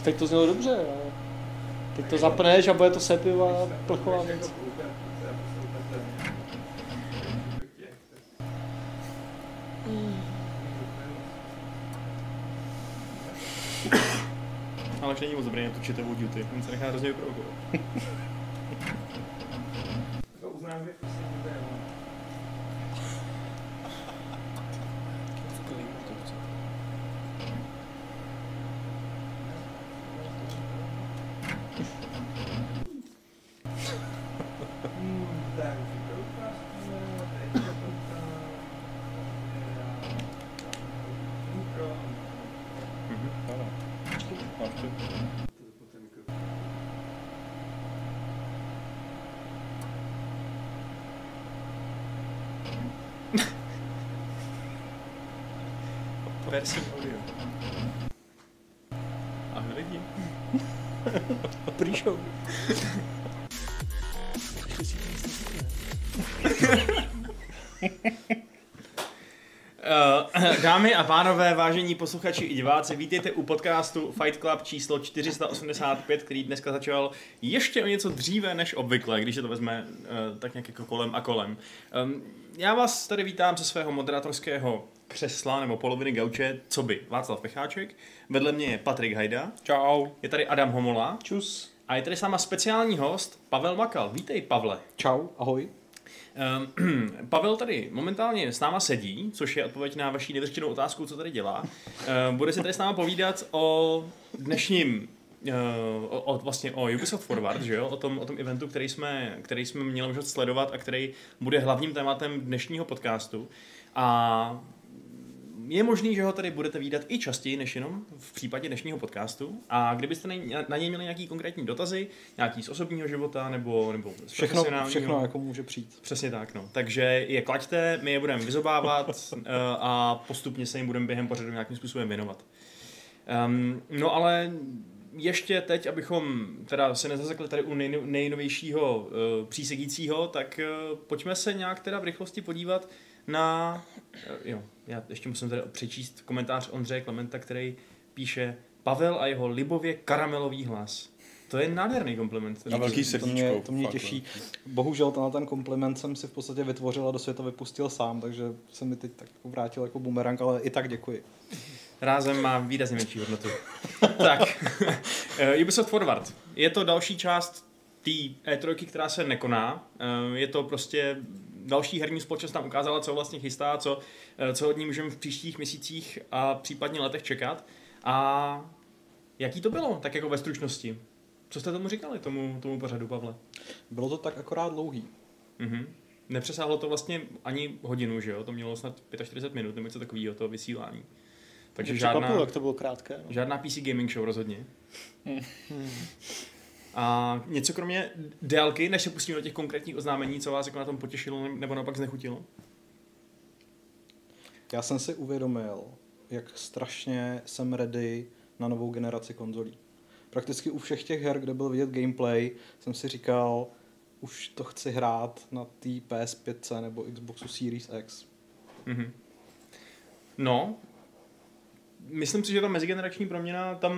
Tak teď to znělo dobře. Ale teď to zapneš a bude to sepivá plchová věc. Ale už není moc dobrý na tu čitovou duty, on se nechá hrozně vyprovokovat. dámy a pánové, vážení posluchači i diváci, vítejte u podcastu Fight Club číslo 485, který dneska začal ještě o něco dříve než obvykle, když se to vezme uh, tak nějak jako kolem a kolem. Um, já vás tady vítám ze svého moderátorského křesla nebo poloviny gauče, co by Václav Pecháček. Vedle mě je Patrik Hajda. Čau. Je tady Adam Homola. Čus. A je tady s náma speciální host Pavel Makal. Vítej, Pavle. Čau, ahoj. Um, Pavel tady momentálně s náma sedí, což je odpověď na vaši nevyřešenou otázku, co tady dělá. Um, bude se tady s náma povídat o dnešním uh, o, o, vlastně o Ubisoft Forward, že jo? O, tom, o tom eventu, který jsme, který jsme měli možnost sledovat a který bude hlavním tématem dnešního podcastu. A je možný, že ho tady budete výdat i častěji než jenom v případě dnešního podcastu. A kdybyste na něj měli nějaký konkrétní dotazy, nějaký z osobního života nebo, nebo z všechno, všechno jako může přijít. Přesně tak, no. Takže je klaďte, my je budeme vyzobávat uh, a postupně se jim budeme během pořadu nějakým způsobem věnovat. Um, no ale ještě teď, abychom teda se nezazekli tady u nej, nejnovějšího uh, přísedícího, tak uh, pojďme se nějak teda v rychlosti podívat na, jo, já ještě musím tady přečíst komentář Ondřeje Klementa, který píše Pavel a jeho libově karamelový hlas. To je nádherný kompliment. A velký srdíčko. To mě, to mě těší. Bohužel tenhle ten kompliment jsem si v podstatě vytvořil a do světa vypustil sám, takže se mi teď tak vrátil jako bumerang, ale i tak děkuji. Rázem má výrazně větší hodnotu. tak, eh, Ubisoft Forward. Je to další část té E3, která se nekoná. Eh, je to prostě další herní společnost nám ukázala, co vlastně chystá, co, eh, co od ní můžeme v příštích měsících a případně letech čekat. A jaký to bylo, tak jako ve stručnosti? Co jste tomu říkali, tomu, tomu pořadu, Pavle? Bylo to tak akorát dlouhý. Mhm. Nepřesáhlo to vlastně ani hodinu, že jo? To mělo snad 45 minut nebo něco takového, to vysílání. Takže žádná, jak to bylo krátké. No. Žádná PC gaming show rozhodně. A něco kromě délky, než se pustíme do těch konkrétních oznámení, co vás jako na tom potěšilo nebo naopak znechutilo? Já jsem si uvědomil, jak strašně jsem ready na novou generaci konzolí. Prakticky u všech těch her, kde byl vidět gameplay, jsem si říkal, už to chci hrát na té PS5 nebo Xboxu Series X. Mm-hmm. No, myslím si, že ta mezigenerační proměna tam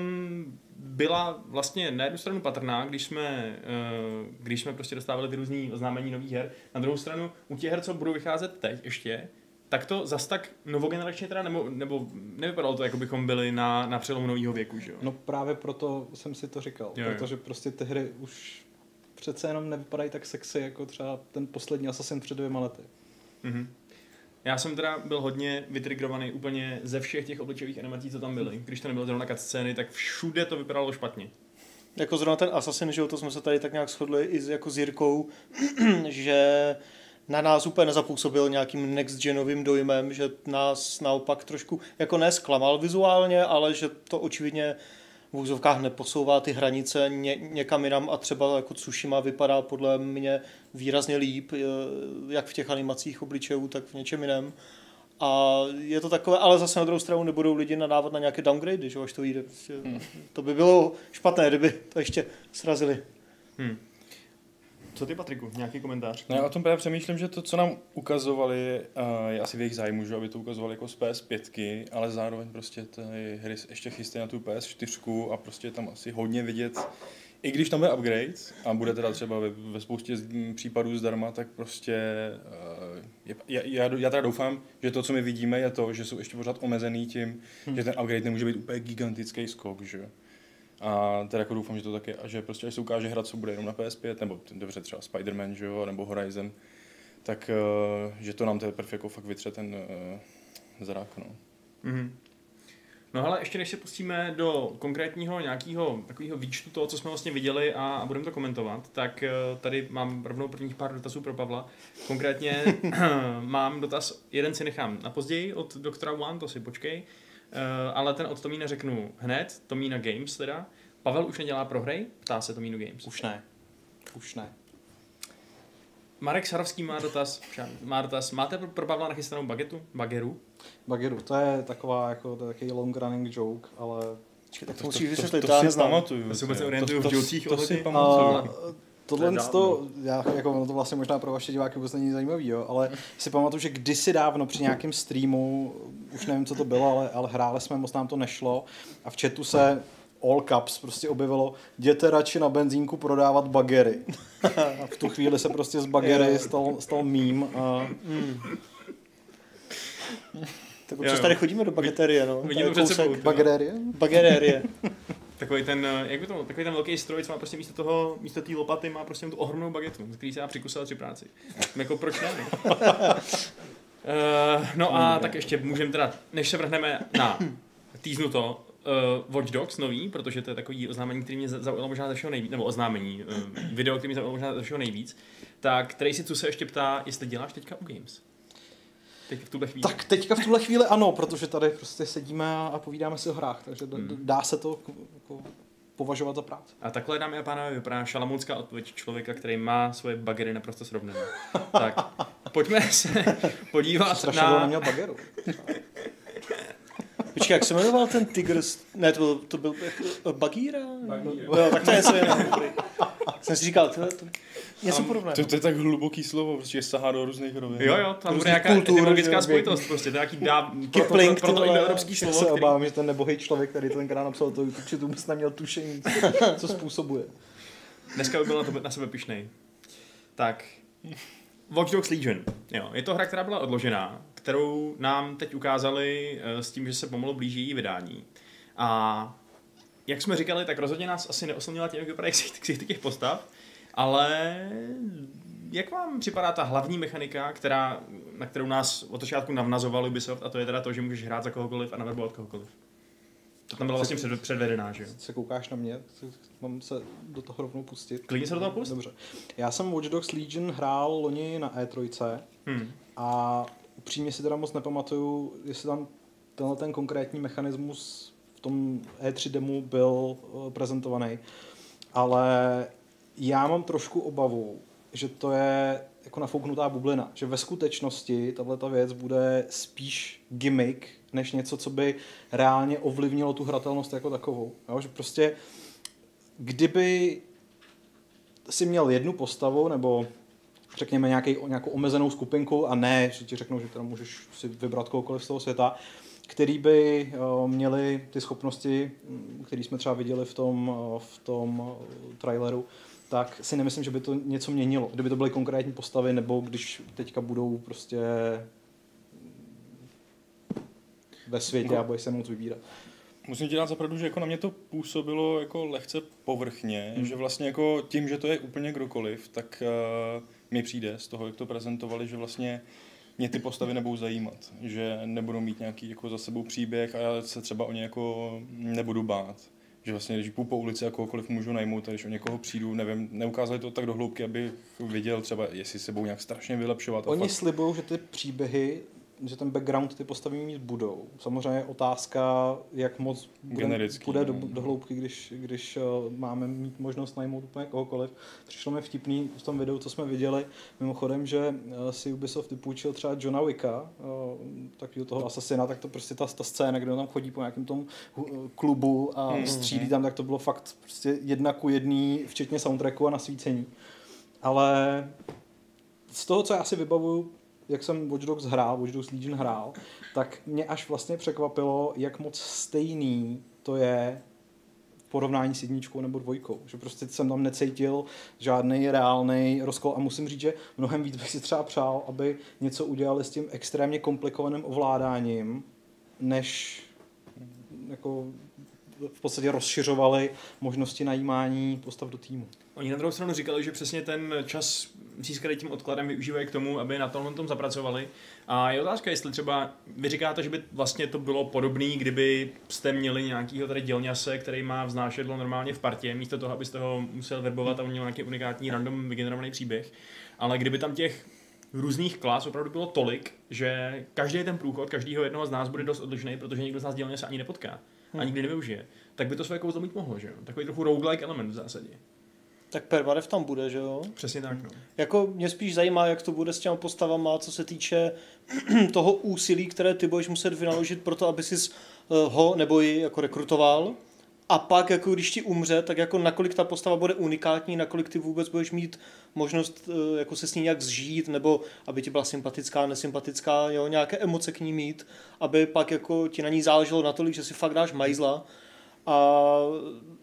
byla vlastně na jednu stranu patrná, když jsme, eh, když jsme prostě dostávali ty různý oznámení nových her. Na druhou stranu, u těch her, co budou vycházet teď ještě, tak to zas tak novogeneračně teda, nebo, nebo nevypadalo to, jako bychom byli na, na přelomu nového věku, že jo? No právě proto jsem si to říkal, jo, protože jo. prostě ty hry už přece jenom nevypadají tak sexy, jako třeba ten poslední Assassin před dvěma lety. Mm-hmm. Já jsem teda byl hodně vytrigrovaný úplně ze všech těch obličejových animací, co tam byly. Když to nebylo zrovna scény, tak všude to vypadalo špatně. Jako zrovna ten Assassin, že to jsme se tady tak nějak shodli i s, jako s Jirkou, že na nás úplně nezapůsobil nějakým next genovým dojmem, že nás naopak trošku jako nesklamal vizuálně, ale že to očividně v úzovkách neposouvá ty hranice ně, někam jinam a třeba jako Tsushima vypadá podle mě výrazně líp, jak v těch animacích obličejů, tak v něčem jiném. A je to takové, ale zase na druhou stranu nebudou lidi nadávat na nějaké downgrady, že až to vyjde. Prostě hmm. To by bylo špatné, kdyby to ještě srazili. Hmm. Co ty, Patriku? Nějaký komentář? No já o tom právě přemýšlím, že to, co nám ukazovali, uh, je asi v jejich zájmu, že aby to ukazovali jako z PS5, ale zároveň prostě ty hry ještě chystají na tu PS4 a prostě je tam asi hodně vidět, i když tam bude upgrade a bude teda třeba ve, ve spoustě případů zdarma, tak prostě uh, je, já, já, já teda doufám, že to, co my vidíme, je to, že jsou ještě pořád omezený tím, hmm. že ten upgrade nemůže být úplně gigantický skok, že jo. A teda jako doufám, že to tak je, a že prostě až se ukáže hra, co bude jenom na PS5, nebo dobře třeba Spider-Man, že jo, nebo Horizon, tak uh, že to nám teprve jako fakt vytře ten uh, zrak, no. Mhm. No ale ještě než se pustíme do konkrétního nějakého takového výčtu toho, co jsme vlastně viděli a, a budeme to komentovat, tak eh, tady mám rovnou prvních pár dotazů pro Pavla. Konkrétně mám dotaz, jeden si nechám na později od doktora One, to si počkej, Eh, ale ten od Tomína řeknu hned, Tomína Games teda. Pavel už nedělá pro hry? Ptá se Tomínu Games. Už ne. Už ne. Marek Sarovský má dotaz, má dotaz, máte pro- Pavla nachystanou bagetu? Bageru? Bageru, to je taková, jako, to je takový long running joke, ale Počkej, tak to, To, musíš to, to, to, já si pamatuju. Já se vůbec to- orientuju to- v jokích to, to si pamatuju. Tohle To to, já, jako, ono to vlastně možná pro vaše diváky vůbec není zajímavý, jo, ale si pamatuju, že kdysi dávno při nějakém streamu, už nevím, co to bylo, ale, ale hráli jsme, moc nám to nešlo a v chatu se all caps prostě objevilo, jděte radši na benzínku prodávat bagery. A v tu chvíli se prostě z bagery stal, stal mím a Tak Jo, občas jo. tady chodíme do bageterie, no. Vidím Tady to před sebou. Bagerérie. Takový ten, eh, jak by to, takový ten velký stroj, co má prostě místo toho, místo té lopaty má prostě tu ohromnou bagetu, který se dá přikusovat při práci. jako proč ne? no? Uh, no a tak ještě můžeme teda, než se vrhneme na týznu to, uh, Watch Dogs nový, protože to je takový oznámení, který mě za- zaujalo možná ze všeho nejvíc, nebo oznámení, uh, video, který mě zaujalo možná ze všeho nejvíc, tak Tracy tu se ještě ptá, jestli děláš teďka u Games. Teď v tuhle chvíli. Tak teďka v tuhle chvíli ano, protože tady prostě sedíme a, a povídáme si o hrách, takže d- dá se to jako považovat za práci. A takhle, dámy a pánové, vypadá šalamounská odpověď člověka, který má svoje bagery naprosto srovnané. tak, pojďme se podívat Strašně na... neměl bageru. Počkej, jak se jmenoval ten tygr? Ne, to byl, to byl uh, Bagíra? Jo, tak to je něco jiného. Jsem si říkal, to, to něco podobného. To, to je tak hluboký slovo, prostě sahá do různých rovin. Jo, jo, tam bude nějaká kultur, etymologická že spojitost, prostě, to je nějaký dá, pro, pro, Kipling, pro, pro, ty to indoevropský Já slovo, se který... obávám, že ten nebohý člověk, který tenkrát napsal to YouTube, to vůbec neměl tušení, co, co způsobuje. Dneska by byl na, to, na sebe pišnej. Tak, Watch Dogs Legion. Jo, je to hra, která byla odložená, kterou nám teď ukázali eh, s tím, že se pomalu blíží její vydání. A jak jsme říkali, tak rozhodně nás asi neoslnila tím, jak vypadají těch postav, ale jak vám připadá ta hlavní mechanika, která, na kterou nás od začátku navnazoval Ubisoft, a to je teda to, že můžeš hrát za kohokoliv a naverbovat kohokoliv. To tam bylo vlastně před, předvedená, že jo? Se koukáš na mě, mám se do toho rovnou pustit. Klidně se do toho pust. Dobře. Já jsem Watch Dogs Legion hrál loni na E3 Hmm. a upřímně si teda moc nepamatuju, jestli tam tenhle ten konkrétní mechanismus v tom E3 demo byl eh, prezentovaný. Ale já mám trošku obavu, že to je jako nafouknutá bublina. Že ve skutečnosti tahle věc bude spíš gimmick, než něco, co by reálně ovlivnilo tu hratelnost jako takovou. Jo? Že prostě kdyby si měl jednu postavu, nebo řekněme nějaký, nějakou omezenou skupinku a ne, že ti řeknou, že teda můžeš si vybrat kohokoliv z toho světa, který by uh, měli ty schopnosti, které jsme třeba viděli v tom, uh, v tom uh, traileru, tak si nemyslím, že by to něco měnilo. Kdyby to byly konkrétní postavy, nebo když teďka budou prostě ve světě a budeš se moc vybírat. Musím ti dát za pravdu, že jako na mě to působilo jako lehce povrchně, hmm. že vlastně jako tím, že to je úplně kdokoliv, tak uh, mi přijde z toho, jak to prezentovali, že vlastně mě ty postavy nebudou zajímat, že nebudou mít nějaký jako za sebou příběh a já se třeba o ně jako nebudu bát. Že vlastně, když půjdu po ulici a kohokoliv můžu najmout, a když o někoho přijdu, nevím, neukázali to tak do hloubky, abych viděl třeba, jestli se budou nějak strašně vylepšovat. Oni fakt- slibují, že ty příběhy, že ten background ty postavy mít budou. Samozřejmě je otázka, jak moc bude, do, no. do hloubky, když, když uh, máme mít možnost najmout úplně kohokoliv. Přišlo mi vtipný v tom videu, co jsme viděli, mimochodem, že uh, si Ubisoft vypůjčil třeba Johna Wicka, uh, takového toho asasina, tak to prostě ta, ta scéna, kde on tam chodí po nějakém tom klubu a Mhm. střílí tam, tak to bylo fakt prostě jedna ku jedný, včetně soundtracku a nasvícení. ale z toho, co já si vybavuju, jak jsem Watch Dogs hrál, Watch Dogs Legion hrál, tak mě až vlastně překvapilo, jak moc stejný to je porovnání s jedničkou nebo dvojkou. Že prostě jsem tam necítil žádný reálný rozkol a musím říct, že mnohem víc bych si třeba přál, aby něco udělali s tím extrémně komplikovaným ovládáním, než jako v podstatě rozšiřovali možnosti najímání postav do týmu. Oni na druhou stranu říkali, že přesně ten čas získaný tím odkladem využívají k tomu, aby na tomhle tom zapracovali. A je otázka, jestli třeba vy říkáte, že by vlastně to bylo podobné, kdyby jste měli nějakýho tady dělňase, který má vznášedlo normálně v partě, místo toho, abyste ho musel verbovat a on měl nějaký unikátní random vygenerovaný příběh. Ale kdyby tam těch různých klas opravdu bylo tolik, že každý ten průchod každého jednoho z nás bude dost odlišný, protože nikdo z nás dělně se ani nepotká a nikdy nevyužije, tak by to své kouzlo mít mohlo, že jo? Takový trochu roguelike element v zásadě. Tak permadev tam bude, že jo? Přesně tak, no. Jako mě spíš zajímá, jak to bude s těma postavama, co se týče toho úsilí, které ty budeš muset vynaložit pro to, aby si ho nebo ji jako rekrutoval. A pak, jako když ti umře, tak jako nakolik ta postava bude unikátní, nakolik ty vůbec budeš mít možnost eh, jako se s ní nějak zžít, nebo aby ti byla sympatická, nesympatická, jo, nějaké emoce k ní mít, aby pak jako ti na ní záleželo natolik, že si fakt dáš majzla. A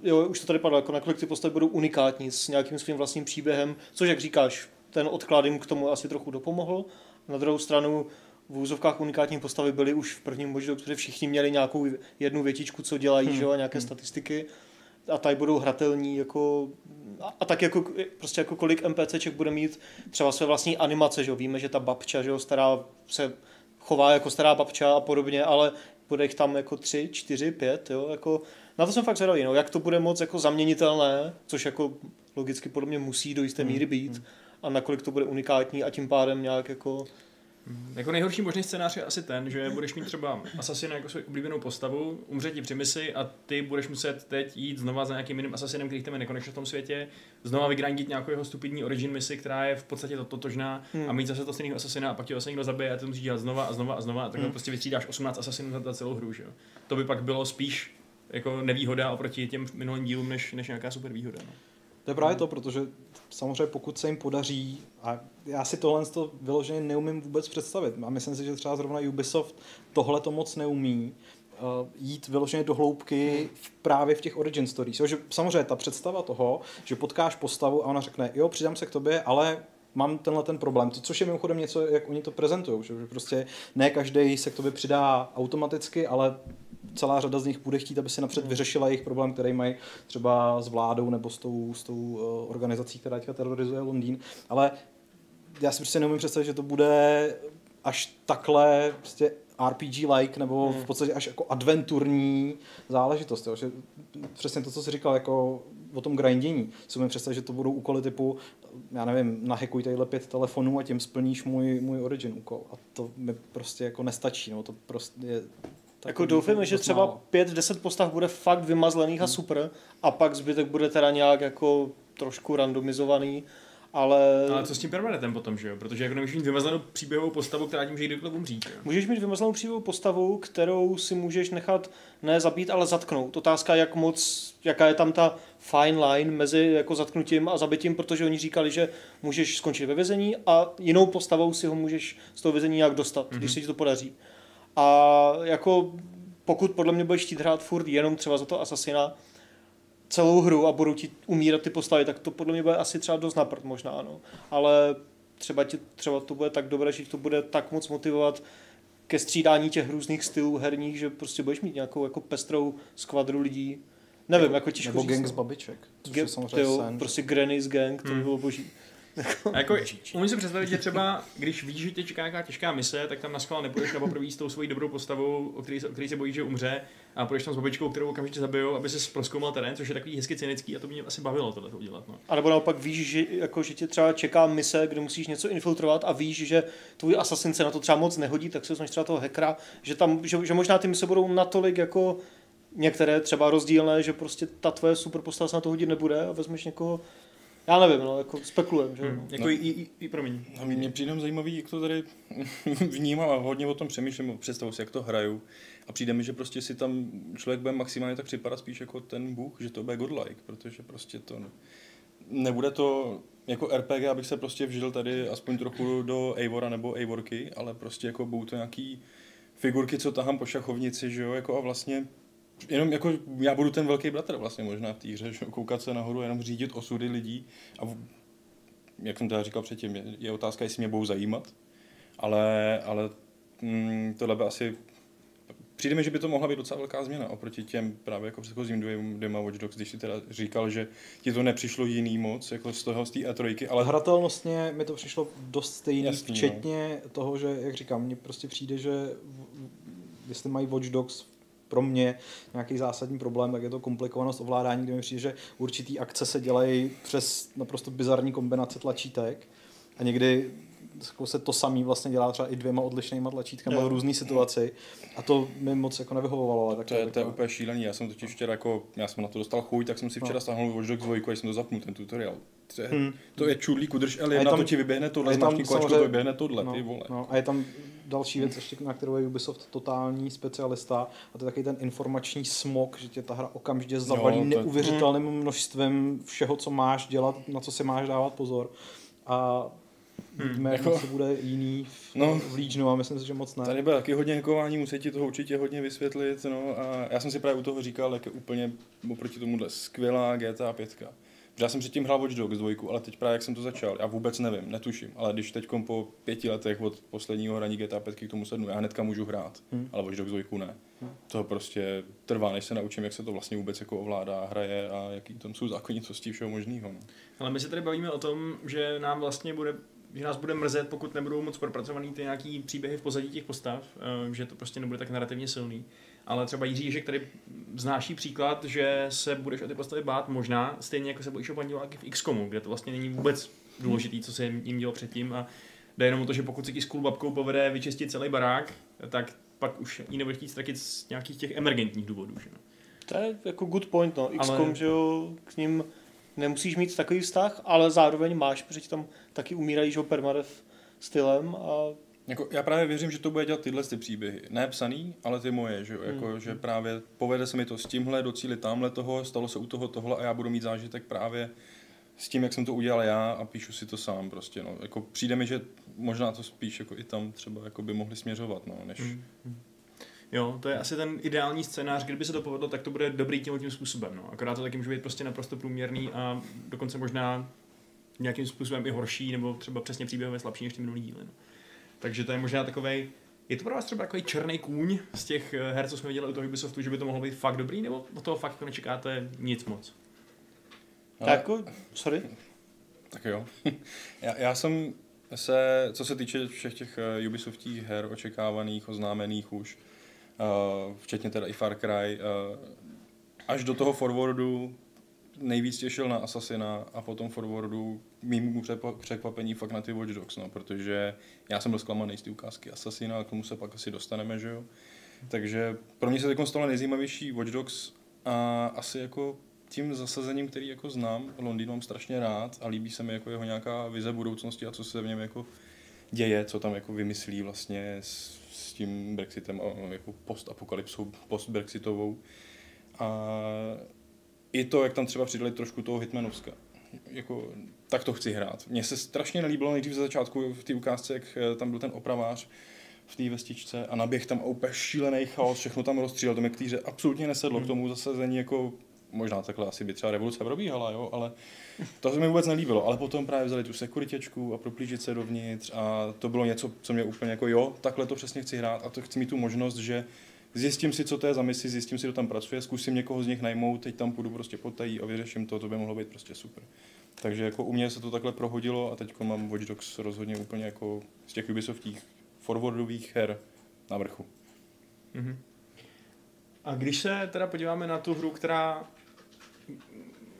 jo, už to tady padlo, jako nakolik ty postavy budou unikátní s nějakým svým vlastním příběhem, což jak říkáš, ten odklad jim k tomu asi trochu dopomohl. Na druhou stranu v úzovkách unikátní postavy byly už v prvním Dogs, protože všichni měli nějakou jednu větičku, co dělají, hmm. že jo, a nějaké hmm. statistiky a tady budou hratelní jako a, a tak jako prostě jako kolik NPCček bude mít třeba své vlastní animace, že jo? víme, že ta babča, že jo, stará se chová jako stará babča a podobně, ale bude jich tam jako tři, čtyři, pět, jo, jako na to jsem fakt zvědavý, no, jak to bude moc jako zaměnitelné, což jako logicky podle mě musí do jisté míry hmm, být hmm. a nakolik to bude unikátní a tím pádem nějak jako jako nejhorší možný scénář je asi ten, že budeš mít třeba asasina jako svou oblíbenou postavu, umře ti při misi a ty budeš muset teď jít znova za nějakým jiným asasinem, který tebe nekonečně v tom světě, znova vygrandit nějakou jeho stupidní origin misi, která je v podstatě to totožná hmm. a mít zase to stejného asasina a pak ti zase někdo zabije a ty to musíš dělat znova a znova a znova a takhle hmm. prostě vytřídáš 18 asasinů za celou hru, že jo. To by pak bylo spíš jako nevýhoda oproti těm minulým dílům, než, než nějaká super výhoda. No. To je právě to, protože samozřejmě pokud se jim podaří, a já si tohle to vyloženě neumím vůbec představit, a myslím si, že třeba zrovna Ubisoft tohle to moc neumí, uh, jít vyloženě do hloubky v, právě v těch origin stories. Jo, že samozřejmě ta představa toho, že potkáš postavu a ona řekne, jo, přidám se k tobě, ale mám tenhle ten problém, to, což je mimochodem něco, jak oni to prezentují, že, že prostě ne každý se k tobě přidá automaticky, ale celá řada z nich bude chtít, aby si napřed hmm. vyřešila jejich problém, který mají třeba s vládou nebo s tou, s tou uh, organizací, která teďka terorizuje Londýn. Ale já si prostě neumím představit, že to bude až takhle prostě RPG-like nebo v hmm. podstatě až jako adventurní záležitost. Jo? Že přesně to, co jsi říkal, jako o tom grindění. Si umím představit, že to budou úkoly typu, já nevím, nahekuj tadyhle pět telefonů a tím splníš můj, můj origin úkol. A to mi prostě jako nestačí. No? To prostě je jako doufáme, že třeba 5-10 postav bude fakt vymazlených hmm. a super a pak zbytek bude teda nějak jako trošku randomizovaný, ale... No, ale co s tím permanentem potom, že jo? Protože jako nemůžeš mít vymazlenou příběhovou postavu, která tím může kdykoliv umřít. Jo? Můžeš mít vymazlenou příběhovou postavu, kterou si můžeš nechat ne zabít, ale zatknout. Otázka, jak moc, jaká je tam ta fine line mezi jako zatknutím a zabitím, protože oni říkali, že můžeš skončit ve vězení a jinou postavou si ho můžeš z toho vězení nějak dostat, mm-hmm. když mhm. se ti to podaří. A jako pokud podle mě budeš chtít hrát furt jenom třeba za to Asasina, celou hru a budou ti umírat ty postavy, tak to podle mě bude asi třeba dost naprt možná, no. Ale třeba, ti, třeba to bude tak dobré, že to bude tak moc motivovat ke střídání těch různých stylů herních, že prostě budeš mít nějakou jako pestrou skvadru lidí. Nevím, jako těžko Nebo gang z babiček, což Ge- je samozřejmě sen. Prostě Granny's gang, to by hmm. bylo boží. A jako, umím si představit, že třeba, když víš, že tě čeká nějaká těžká mise, tak tam na schvál nepůjdeš na poprvé s tou svojí dobrou postavou, o který, o který se bojí, že umře, a půjdeš tam s babičkou, kterou okamžitě zabijou, aby se proskoumal terén, což je takový hezky cynický a to by mě asi bavilo tohle udělat. No. A nebo naopak víš, že, jako, že tě třeba čeká mise, kde musíš něco infiltrovat a víš, že tvůj asasin se na to třeba moc nehodí, tak si vezmeš třeba toho hackera, že, tam, že, že možná ty mise budou natolik jako některé třeba rozdílné, že prostě ta tvoje super postava se na to hodit nebude a vezmeš někoho, já nevím, no, jako spekulujem, že? Hmm, jako no. i, i, i, promiň. A mně přijde zajímavý, jak to tady vnímám a hodně o tom přemýšlím, představu si, jak to hraju. A přijde mi, že prostě si tam člověk bude maximálně tak připadat spíš jako ten Bůh, že to bude godlike, protože prostě to nebude to jako RPG, abych se prostě vžil tady aspoň trochu do Eivora nebo Eivorky, ale prostě jako budou to nějaký figurky, co tahám po šachovnici, že jo, jako a vlastně jenom jako já budu ten velký bratr vlastně možná v té hře, že koukat se nahoru, jenom řídit osudy lidí a v, jak jsem teda říkal předtím, je, je otázka, jestli mě budou zajímat, ale, ale mm, tohle by asi Přijde mi, že by to mohla být docela velká změna oproti těm právě jako předchozím dvěma Watch Dogs, když si teda říkal, že ti to nepřišlo jiný moc, jako z toho z té E3, ale... Hratelnostně mi to přišlo dost stejný, Jasný, včetně no. toho, že, jak říkám, mně prostě přijde, že v- jestli mají Watch Dogs pro mě nějaký zásadní problém, tak je to komplikovanost ovládání, kde mi přijde, že určitý akce se dělají přes naprosto bizarní kombinace tlačítek a někdy jako se to samý vlastně dělá třeba i dvěma odlišnýma tlačítkama Jo. v různé situaci a to mi moc jako nevyhovovalo. Ale tak To je, to je úplně šílený, já jsem totiž včera jako, já jsem na to dostal chuť, tak jsem si včera No. stáhnul Watch Dogs 2 a jsem to zapnul, ten tutoriál. To je, Hmm. to je čudlík, udrž A je L1, tam- to ti vyběhne tohle, zmáčkni kolečko, to vyběhne tohle, no, ty vole. No, a je tam další věc, ještě, na kterou je Ubisoft totální specialista, a to je taky ten informační smog, že tě ta hra okamžitě zabalí Jo, to- neuvěřitelným množstvím všeho, co máš dělat, na co si máš dávat pozor. A vidíme, jak jako- bude jiný v, No. v Legionu a myslím si, že moc ne. Tady bude taky hodně hackování, musí ti toho určitě hodně vysvětlit, no a já jsem si právě u toho říkal, jak je úplně oproti tomuhle skvělá GTA 5. Protože já jsem předtím hrál Watch Dogs 2, ale teď právě jak jsem to začal, já vůbec nevím, netuším, ale když teď po pěti letech od posledního hraní GTA 5 k tomu sednu, já hnedka můžu hrát, Hmm. ale Watch Dogs 2 ne. To prostě trvá, než se naučím, jak se to vlastně vůbec jako ovládá, hraje a jaký tam jsou zákonitosti všeho možného. No. Ale my se tady bavíme o tom, že nám vlastně bude že nás bude mrzet, pokud nebudou moc propracovaný ty nějaký příběhy v pozadí těch postav, eh, že to prostě nebude tak narrativně silný. Ale třeba Jiří Ježek tady znáší příklad, že se budeš o ty postavy bát možná, stejně jako se bojíš o pandiláky v XCOMu, kde to vlastně není vůbec důležitý, co se jim dělo předtím a jde jenom o to, že pokud si ti s cool babkou povede vyčistit celý barák, tak pak už ji nebudeš chtít ztratit z nějakých těch emergentních důvodů. Že? no. To je jako good point, no. XCOM, Ale- že jo, k ním nemusíš mít takový vztah, ale zároveň máš, protože tam taky umírají, že jo, permadeath stylem a Jako, já právě věřím, že to bude dělat tyhle ty příběhy. Ne psaný, ale ty moje, že, jo? Hmm. jako, že právě povede se mi to s tímhle, docílit tamhle toho, stalo se u toho tohle a já budu mít zážitek právě s tím, jak jsem to udělal já a píšu si to sám prostě, no. Jako přijde mi, že možná to spíš jako i tam třeba jako by mohli směřovat, no, než... Hmm. Jo, to je asi ten ideální scénář, kdyby se to povedlo, tak to bude dobrý tím tím způsobem. No. Akorát to taky může být prostě naprosto průměrný a dokonce možná nějakým způsobem i horší, nebo třeba přesně příběhově slabší než ty minulý díly. No. Takže to je možná takový. Je to pro vás třeba takový černý kůň z těch eh, her, co jsme viděli u toho Ubisoftu, že by to mohlo být fakt dobrý, nebo od toho fakt jako nečekáte nic moc? Ale- tak jako, sorry, Tak jo. já, já jsem se, co se týče všech těch eh, Ubisoftích her očekávaných, oznámených už, uh, včetně teda i Far Cry, uh, až do toho forwardu nejvíc těšil na Assassina a potom forwardu přepa- překvapení fakt na ty Watch Dogs, no, protože já jsem byl zklamaný z té ukázky Assassina a k tomu se pak asi dostaneme, že jo. Takže pro mě se teď stalo nejzajímavější Watch Dogs a asi jako tím zasazením, který jako znám, Londýn mám strašně rád a líbí se mi jako jeho nějaká vize budoucnosti a co se v něm jako děje, co tam jako vymyslí vlastně s, s tím Brexitem a jako postapokalypsou, postbrexitovou. A i to, jak tam třeba přidali trošku toho Hitmanovska. Jako, tak to chci hrát. Mně se strašně nelíbilo nejdřív ze začátku v té ukázce, jak eh, tam byl ten opravář v té vestičce a naběh tam úplně šílený chaos, všechno tam rozstřílel, to mi k té absolutně nesedlo, k tomu zasazení jako možná takhle asi by třeba revoluce probíhala, jo, ale to se mi vůbec nelíbilo. Ale potom právě vzali tu sekuritěčku a proplížit se dovnitř a to bylo něco, co mě úplně jako jo, takhle to přesně chci hrát a to chci mít tu možnost, že zjistím si, co to je za misi, zjistím si, kdo tam pracuje, zkusím někoho z nich najmout, teď tam půjdu prostě potají a vyřeším to, to by mohlo být prostě super. Takže jako u mě se to takhle prohodilo a teď mám Watch Dogs rozhodně úplně jako z těch Ubisoftích forwardových her na vrchu. Mhm. A když se teda podíváme na tu hru, která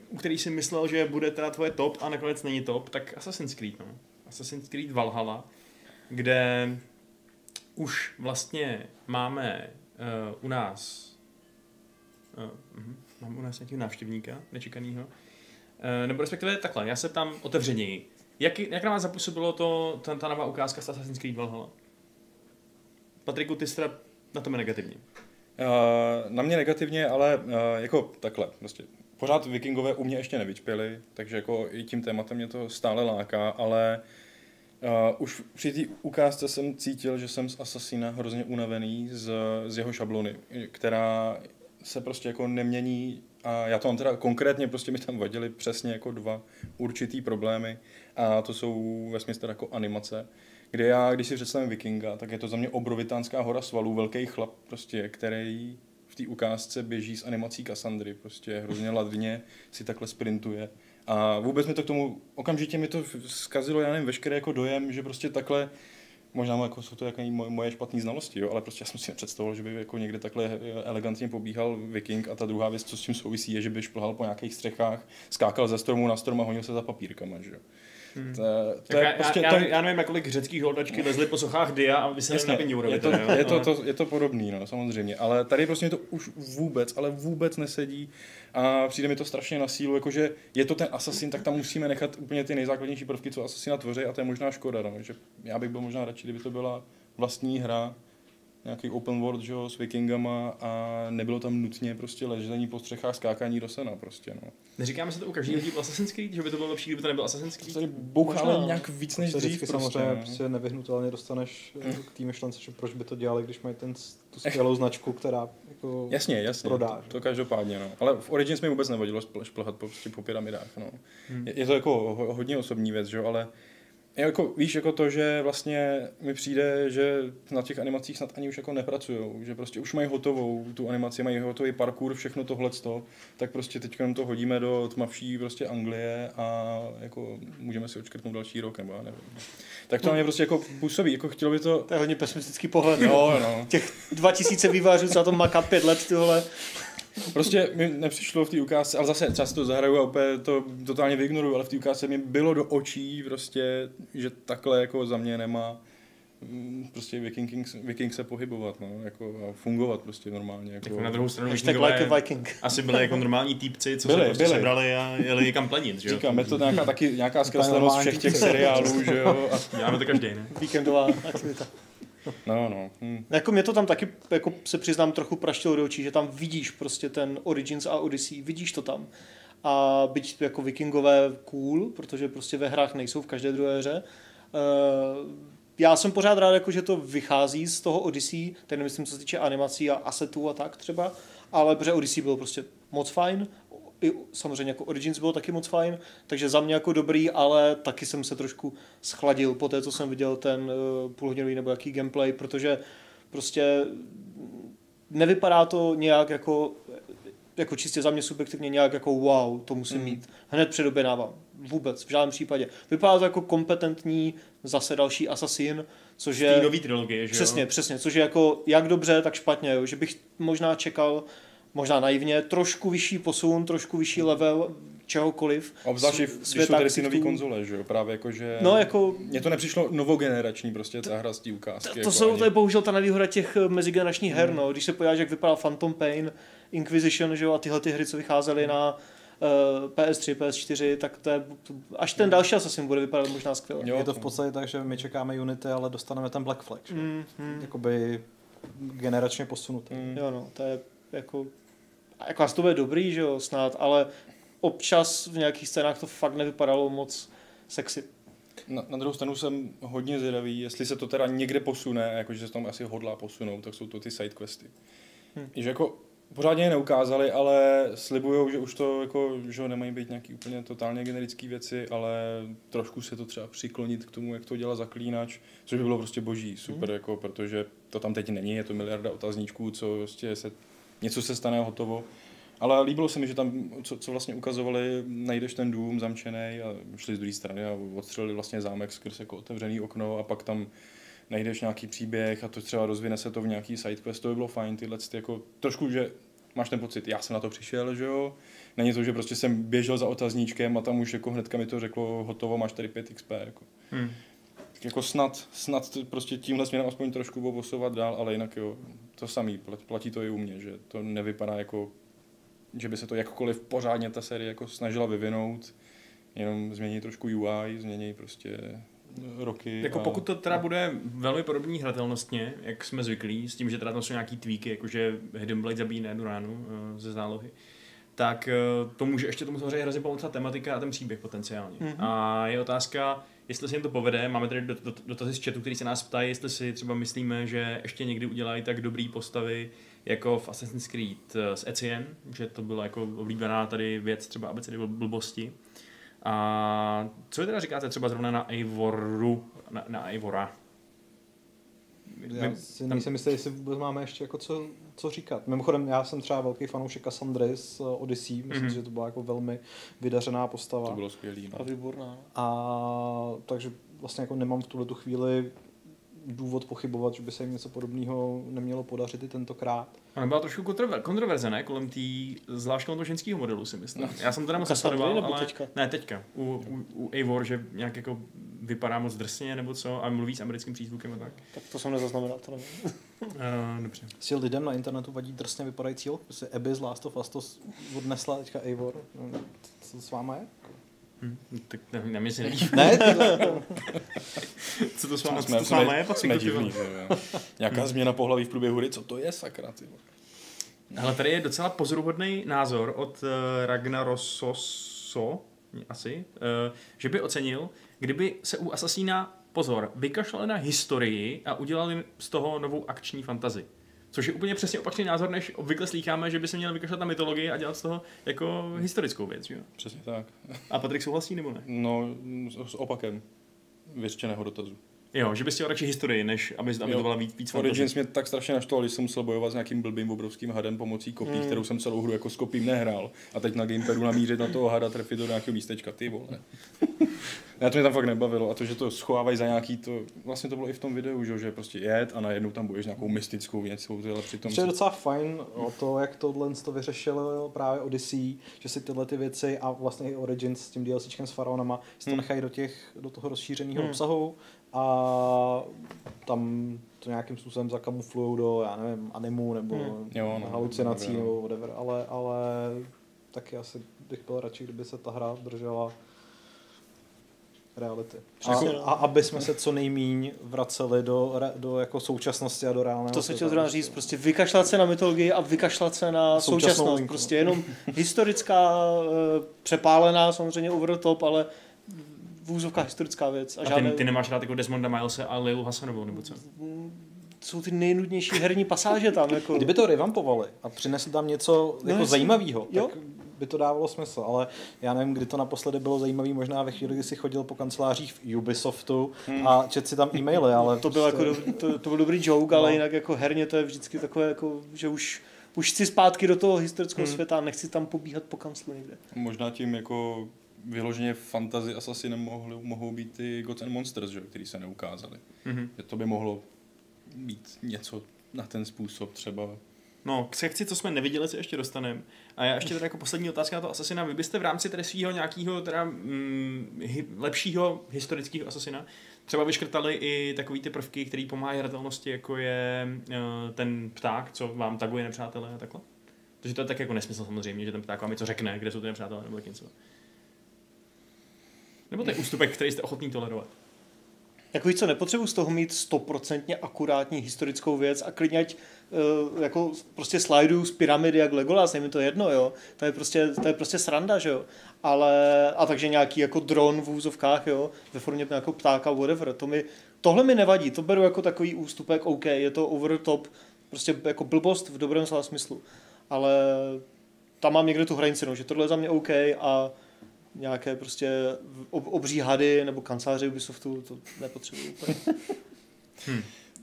u který si myslel, že bude teda tvoje top a nakonec není top, tak Assassin's Creed, no. Assassin's Creed Valhalla, kde už vlastně máme uh, u nás uh, uh, máme u nás nějakého návštěvníka nečekaného. Uh, nebo respektive takhle, já se tam otevřeněji. Jak, jak na vás zapůsobilo to, ta, ta nová ukázka z Assassin's Creed Valhalla? Patriku, ty jsi na tom negativně. Uh, na mě negativně, ale uh, jako takhle, prostě pořád vikingové u mě ještě nevyčpěli, takže jako i tím tématem mě to stále láká, ale uh, už při té ukázce jsem cítil, že jsem z Assassina hrozně unavený z, z jeho šablony, která se prostě jako nemění a já to mám teda konkrétně, prostě mi tam vadily přesně jako dva určitý problémy a to jsou ve smyslu jako animace, kde já, když si představím vikinga, tak je to za mě obrovitánská hora svalů, velký chlap prostě, který v té ukázce běží s animací Kassandry, prostě hrozně ladně si takhle sprintuje. A vůbec mi to k tomu, okamžitě mi to zkazilo, já nevím, veškerý jako dojem, že prostě takhle možná jako jsou to jako moje špatné znalosti, jo, ale prostě já jsem si nepředstavoval, že by jako někde takhle eh, elegantně pobíhal viking a ta druhá věc, co s tím souvisí, je, že by šplhal po nějakých střechách, skákal ze stromu na strom a honil se za papírkama, že jo. Hmm. To, to je já, prostě, já, to... já, nevím, kolik řeckých holdačky lezly po sochách Dia a vysely na Pinjurovi. Je to, je, to, to, je to podobný, no, samozřejmě. Ale tady prostě to už vůbec, ale vůbec nesedí a přijde mi to strašně na sílu, jakože je to ten Assassin, tak tam musíme nechat úplně ty nejzákladnější prvky, co Assassina tvoří a to je možná škoda, no, že já bych byl možná radši, kdyby to byla vlastní hra, nějaký open world že, s vikingama a nebylo tam nutně prostě ležení po střechách, skákání do sena prostě, no. Neříkáme se to u každého dílu Assassin's Creed, že by to bylo lepší, kdyby to nebyl Assassin's Creed? Tady bouchá ale nějak víc než dřív prostě. Samozřejmě prostě nevyhnutelně dostaneš mm. k té myšlence, že proč by to dělali, když mají ten, tu skvělou značku, která jako jasně, jasně, prodá. To, to každopádně, no. Ale v Origins mi vůbec nevadilo šplhat po, prostě po pyramidách, no. Hmm. Je, je, to jako hodně osobní věc, že? ale jako, víš, jako to, že vlastně mi přijde, že na těch animacích snad ani už jako nepracují, že prostě už mají hotovou tu animaci, mají hotový parkour, všechno tohle, tak prostě teď to hodíme do tmavší prostě Anglie a jako můžeme si očkrtnout další rok, nebo já nevím. Tak to na mě prostě jako působí, jako chtělo by to... To je hodně pesimistický pohled. Jo, no. Těch 2000 vývářů, co na tom maká pět let, tyhle. Prostě mi nepřišlo v té ukázce, ale zase často zahraju a úplně to totálně vyignoruju, ale v té ukázce mi bylo do očí prostě, že takhle jako za mě nemá mm, prostě Viking, Viking se pohybovat, no, jako a fungovat prostě normálně. Jako, jako na druhou stranu like a Viking. asi byli jako normální týpci, co byli, se prostě byli. sebrali a jeli někam plenit, že jo? Říkám, je to nějaká, taky nějaká zkreslenost všech těch seriálů, že jo? A... Děláme to každý, ne? Víkendová aktivita. No, no. Hm. Jako mě to tam taky, jako se přiznám, trochu praštilo do očí, že tam vidíš prostě ten Origins a Odyssey, vidíš to tam. A byť jako vikingové cool, protože prostě ve hrách nejsou v každé druhé hře, uh, já jsem pořád rád, jako, že to vychází z toho Odyssey, teď nemyslím, co se týče animací a asetů a tak třeba, ale protože Odyssey bylo prostě moc fajn, i samozřejmě jako Origins bylo taky moc fajn, takže za mě jako dobrý, ale taky jsem se trošku schladil po té, co jsem viděl ten uh, půlhodinový nebo jaký gameplay, protože prostě nevypadá to nějak jako jako čistě za mě subjektivně nějak jako wow, to musím mm. mít. Hned předoběnávám. Vůbec, v žádném případě. Vypadá to jako kompetentní zase další Assassin, což je... nový trilogie, že Přesně, jo? přesně, což je jako jak dobře, tak špatně, jo? že bych možná čekal možná naivně, trošku vyšší posun, trošku vyšší level čehokoliv. Obzvlášť, když jsou tady ty nové konzole, že jo, právě jako, že... No, jako... Mně to nepřišlo novogenerační prostě ta hra z té ukázky. To, jako jsou, ani... to je bohužel ta nevýhoda těch eh, mezigeneračních her, hmm. no. Když se podíváš, jak vypadal Phantom Pain, Inquisition, že jo, a tyhle ty hry, co vycházely na uh, PS3, PS4, tak to je, až ten další Assassin bude vypadat možná skvěle. Jo, je to v podstatě tak, že my čekáme Unity, ale dostaneme ten Black Flag, že? Mm, mm. Jakoby generačně posunutý. Mm. Jo, no, to je jako jako asi to bude dobrý, že jo, snad, ale občas v nějakých scénách to fakt nevypadalo moc sexy. Na, na druhou stranu jsem hodně zvědavý, jestli se to teda někde posune, jakože se tam asi hodlá posunout, tak jsou to ty sidequesty. Hmm. Že jako pořádně je neukázali, ale slibují, že už to jako, že nemají být nějaký úplně totálně generické věci, ale trošku se to třeba přiklonit k tomu, jak to dělá zaklínač, což by bylo prostě boží, super, hmm. jako, protože to tam teď není, je to miliarda otazníčků, co prostě se něco se stane hotovo. Ale líbilo se mi, že tam, co, co vlastně ukazovali, najdeš ten dům zamčený a šli z druhé strany a odstřelili vlastně zámek skrz jako otevřený okno a pak tam najdeš nějaký příběh a to třeba rozvine se to v nějaký sidequest, to by bylo fajn, tyhle ty jako trošku, že máš ten pocit, já jsem na to přišel, že jo, není to, že prostě jsem běžel za otazníčkem a tam už jako hnedka mi to řeklo, hotovo, máš tady 5 XP, jako. Hmm. Tak jako snad, snad prostě tímhle směrem aspoň trošku obosovat dál, ale jinak jo, to samý, platí to i u mě, že to nevypadá jako, že by se to jakkoliv pořádně ta série jako snažila vyvinout, jenom změní trošku UI, změní prostě roky. Jako a... pokud to teda bude velmi podobný hratelnostně, jak jsme zvyklí, s tím, že teda tam jsou nějaký tweaky, jakože Hidden Blade zabíjí na jednu ránu uh, ze zálohy, tak eh, to může ještě tomu samozřejmě hrozně pomoct ta tematika a ten příběh potenciálně. Mhm. A je otázka, jestli se jim to povede. Máme tady dot- dot- dotazy z chatu, který se nás ptají, jestli si třeba myslíme, že ještě někdy udělají tak dobrý postavy jako v Assassin's Creed eh, s Etienne, že to byla jako oblíbená tady věc třeba abecedy bl- blbosti. A co vy teda říkáte třeba zrovna na Eivoru, na, na Eivora? Já My- si nejsem jistý, jestli vůbec máme ještě jako co, co říkat. Mimochodem, já jsem třeba velký fanoušek Cassandry z eh, Odyssey, myslím Mhm. si, že to byla jako velmi vydařená postava. To bylo skvělý. A No. výborná. A takže vlastně jako nemám v tuhle tu chvíli důvod pochybovat, že by se jim něco podobného nemělo podařit i tentokrát. Ona byla trošku kontrover, kontroverze, ne? Kolem té, kolem toho ženského modelu si myslím. Já jsem teda moc nebo ale... teďka? Ne, teďka. U, u, u Eivor, že nějak jako vypadá moc drsně nebo co a mluví s americkým přízvukem a tak. Tak to jsem nezaznamenal, to nevím. Uh, dobře. Si lidem na internetu vadí drsně vypadající prostě Abby z Last of Us to s- odnesla teďka Eivor. No, Co to s váma je? Hm, tak na, na mě si nelíbí. Ne, Co to s váma, co to s váma je, Patrik? jsme divný. jo. Nějaká změna pohlaví v průběhu hry, co to je sakra, ty? Ale tady je docela pozoruhodný názor od uh, Ragnarososo, asi, uh, že by ocenil, kdyby se u Asasína, pozor, vykašlali na historii a udělali z toho novou akční fantazi. Což je úplně přesně opačný názor, než obvykle slýcháme, že by se měl vykašlat na mytologii a dělat z toho jako historickou věc. Jo? Přesně tak. A Patrik souhlasí nebo ne? No, s, opakem věřčeného dotazu. Jo, že bys chtěl radši historii, než aby, aby to byla víc, víc. Origins mě tak strašně naštval, když jsem musel bojovat s nějakým blbým obrovským hadem pomocí kopí, Hmm. kterou jsem celou hru jako s kopím nehrál. A teď na gamepadu namířit na toho hada, trefit do nějakého místečka, ty vole. Ne, to mě tam fakt nebavilo. A to, že to schovávají za nějaký to, vlastně to bylo i v tom videu, že, prostě jet a najednou tam bojuješ nějakou mystickou věc, ale přitom... To je docela fajn o to, jak tohle to vyřešilo právě Odyssey, že si tyhle ty věci a vlastně i Origins s tím DLCčkem s faraonama si to Hmm. nechají do, těch, do toho rozšířeného Hmm. obsahu a tam to nějakým způsobem zakamuflujou do, já nevím, animu nebo Hmm. Jo, no, halucinací nebo whatever, ale, ale taky asi bych byl radši, kdyby se ta hra držela reality. A, no. a aby jsme se co nejmíň vraceli do, re- do jako současnosti a do reálného To se chtěl zrovna říct, prostě vykašlat se na mytologii a vykašlat se na Současnou současnost. linku. Prostě jenom historická, eh, přepálená, samozřejmě over the top, ale v úzovkách historická věc. A, A žádné, ty, ty nemáš rád jako Desmonda Milese a Lilu Hasanovou, nebo co? jsou ty nejnudnější herní pasáže tam. Jako. Kdyby to revampovali a přinesli tam něco No jako zajímavého, Jo. By to dávalo smysl, ale já nevím, kdy to naposledy bylo zajímavé, možná ve chvíli, kdy si chodil po kancelářích v Ubisoftu Hmm. a čet si tam e-maily, ale to, byl jako, prostě- do, to, to byl dobrý joke, ale No. jinak jako herně to je vždycky takové, jako, že už, už chci zpátky do toho historického Hmm. světa a nechci tam pobíhat po kanclu někde. Možná tím jako vyloženě fantasy asasinem mohly, mohou být ty Gods and Monsters, že, jo, který se neukázali. Mhm. Že to by mohlo být něco na ten způsob třeba. No, k sekci, co jsme neviděli, se ještě dostaneme. A já ještě teda jako poslední otázka na to Asasina. Vy byste v rámci tedy svého nějakého teda mm, hy, lepšího historického Asasina třeba vyškrtali i takový ty prvky, které pomáhají hratelnosti, jako je uh, ten pták, co vám taguje nepřátelé a takhle? Protože to je tak jako nesmysl samozřejmě, že ten pták vám něco řekne, kde jsou ty nepřátelé nebo něco. Nebo to je ústupek, který jste ochotný tolerovat? Jako víš co, nepotřebuji z toho mít stoprocentně akurátní historickou věc a klidně ať uh, jako prostě slajdu z pyramidy jak Legolas, je mi to jedno, jo. To je prostě, to je prostě sranda, že jo. Ale, a takže nějaký jako dron v úzovkách, jo, ve formě nějakého ptáka, whatever, to mi, tohle mi nevadí, to beru jako takový ústupek, OK, je to over top, prostě jako blbost v dobrém slova smyslu. Ale tam mám někde tu hranici, no, že tohle je za mě OK a nějaké prostě ob, obří hady nebo kanceláře Ubisoftu, to nepotřebuji úplně.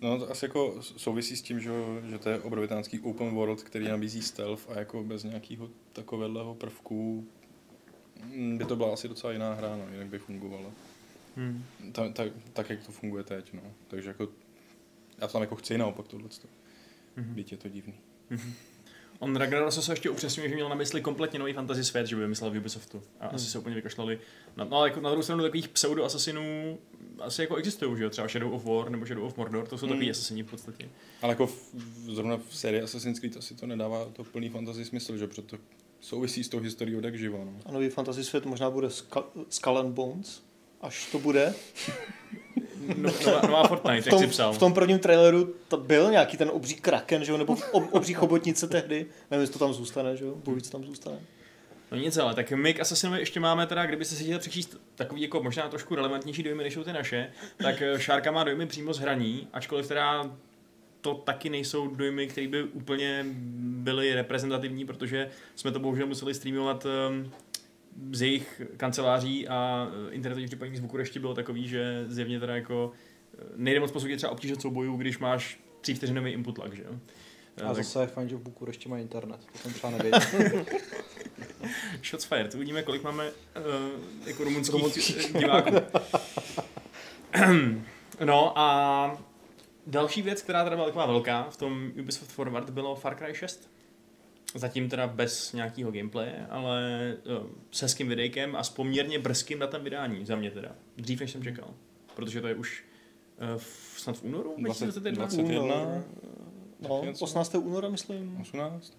No to asi jako souvisí s tím, že, že to je obrovitánský open world, který nabízí stealth a jako bez nějakého takového prvku mm, by to byla asi docela jiná hra, no, jinak by fungovala. Hmm. Ta, ta, tak, jak to funguje teď, no. Takže jako já to tam jako chci naopak tohle. Mhm. Byť je to divný. On Ragnaros se ještě upřesňuje, že měl na mysli kompletně nový fantasy svět, že by vymyslel v Ubisoftu. A Hmm. asi se úplně vykašlali. No, no ale jako na druhou stranu takových pseudo-asasinů asi jako existují, že jo? Třeba Shadow of War nebo Shadow of Mordor, to jsou Hmm. takový asasini v podstatě. Ale jako v, zrovna v sérii Assassin's Creed asi to nedává to plný fantasy smysl, že protože to souvisí s tou historií od živa, no. A nový fantasy svět možná bude Skull, Skull and Bones, až to bude. No, nová, nová Fortnite, V jak tom, si psal. v tom prvním traileru to byl nějaký ten obří kraken, že jo, nebo ob, obří chobotnice tehdy. Nevím, jestli to tam zůstane, že jo, bůh ví, co tam zůstane. No nic, ale tak my k Assassinovi ještě máme teda, kdyby se si chtěl přečíst takový jako možná trošku relevantnější dojmy, než jsou ty naše, tak eh, Šárka má dojmy přímo z hraní, ačkoliv teda to taky nejsou dojmy, které by úplně byly reprezentativní, protože jsme to bohužel museli streamovat um, z jejich kanceláří a eh, internetový připojení z Bukurešti bylo takový, že zjevně teda jako eh, nejde moc posoudit třeba obtíže soubojů, když máš tří vteřinový input lag, že jo? Eh, A tak- zase je fajn, že v Bukurešti má internet. To jsem třeba nevěděl. Shots fired. Uvidíme, kolik máme uh, jako Rumunských. diváků. no a další věc, která teda byla taková velká v tom Ubisoft Forward, bylo Far Cry 6. Zatím teda bez nějakého gameplaye, ale uh, s hezkým videjkem a s poměrně brzkým datem vydání za mě teda. Dřív, než jsem čekal. Protože to je už uh, v, snad v únoru 20, 2021? 21, No, něco? 18. února, myslím. 18?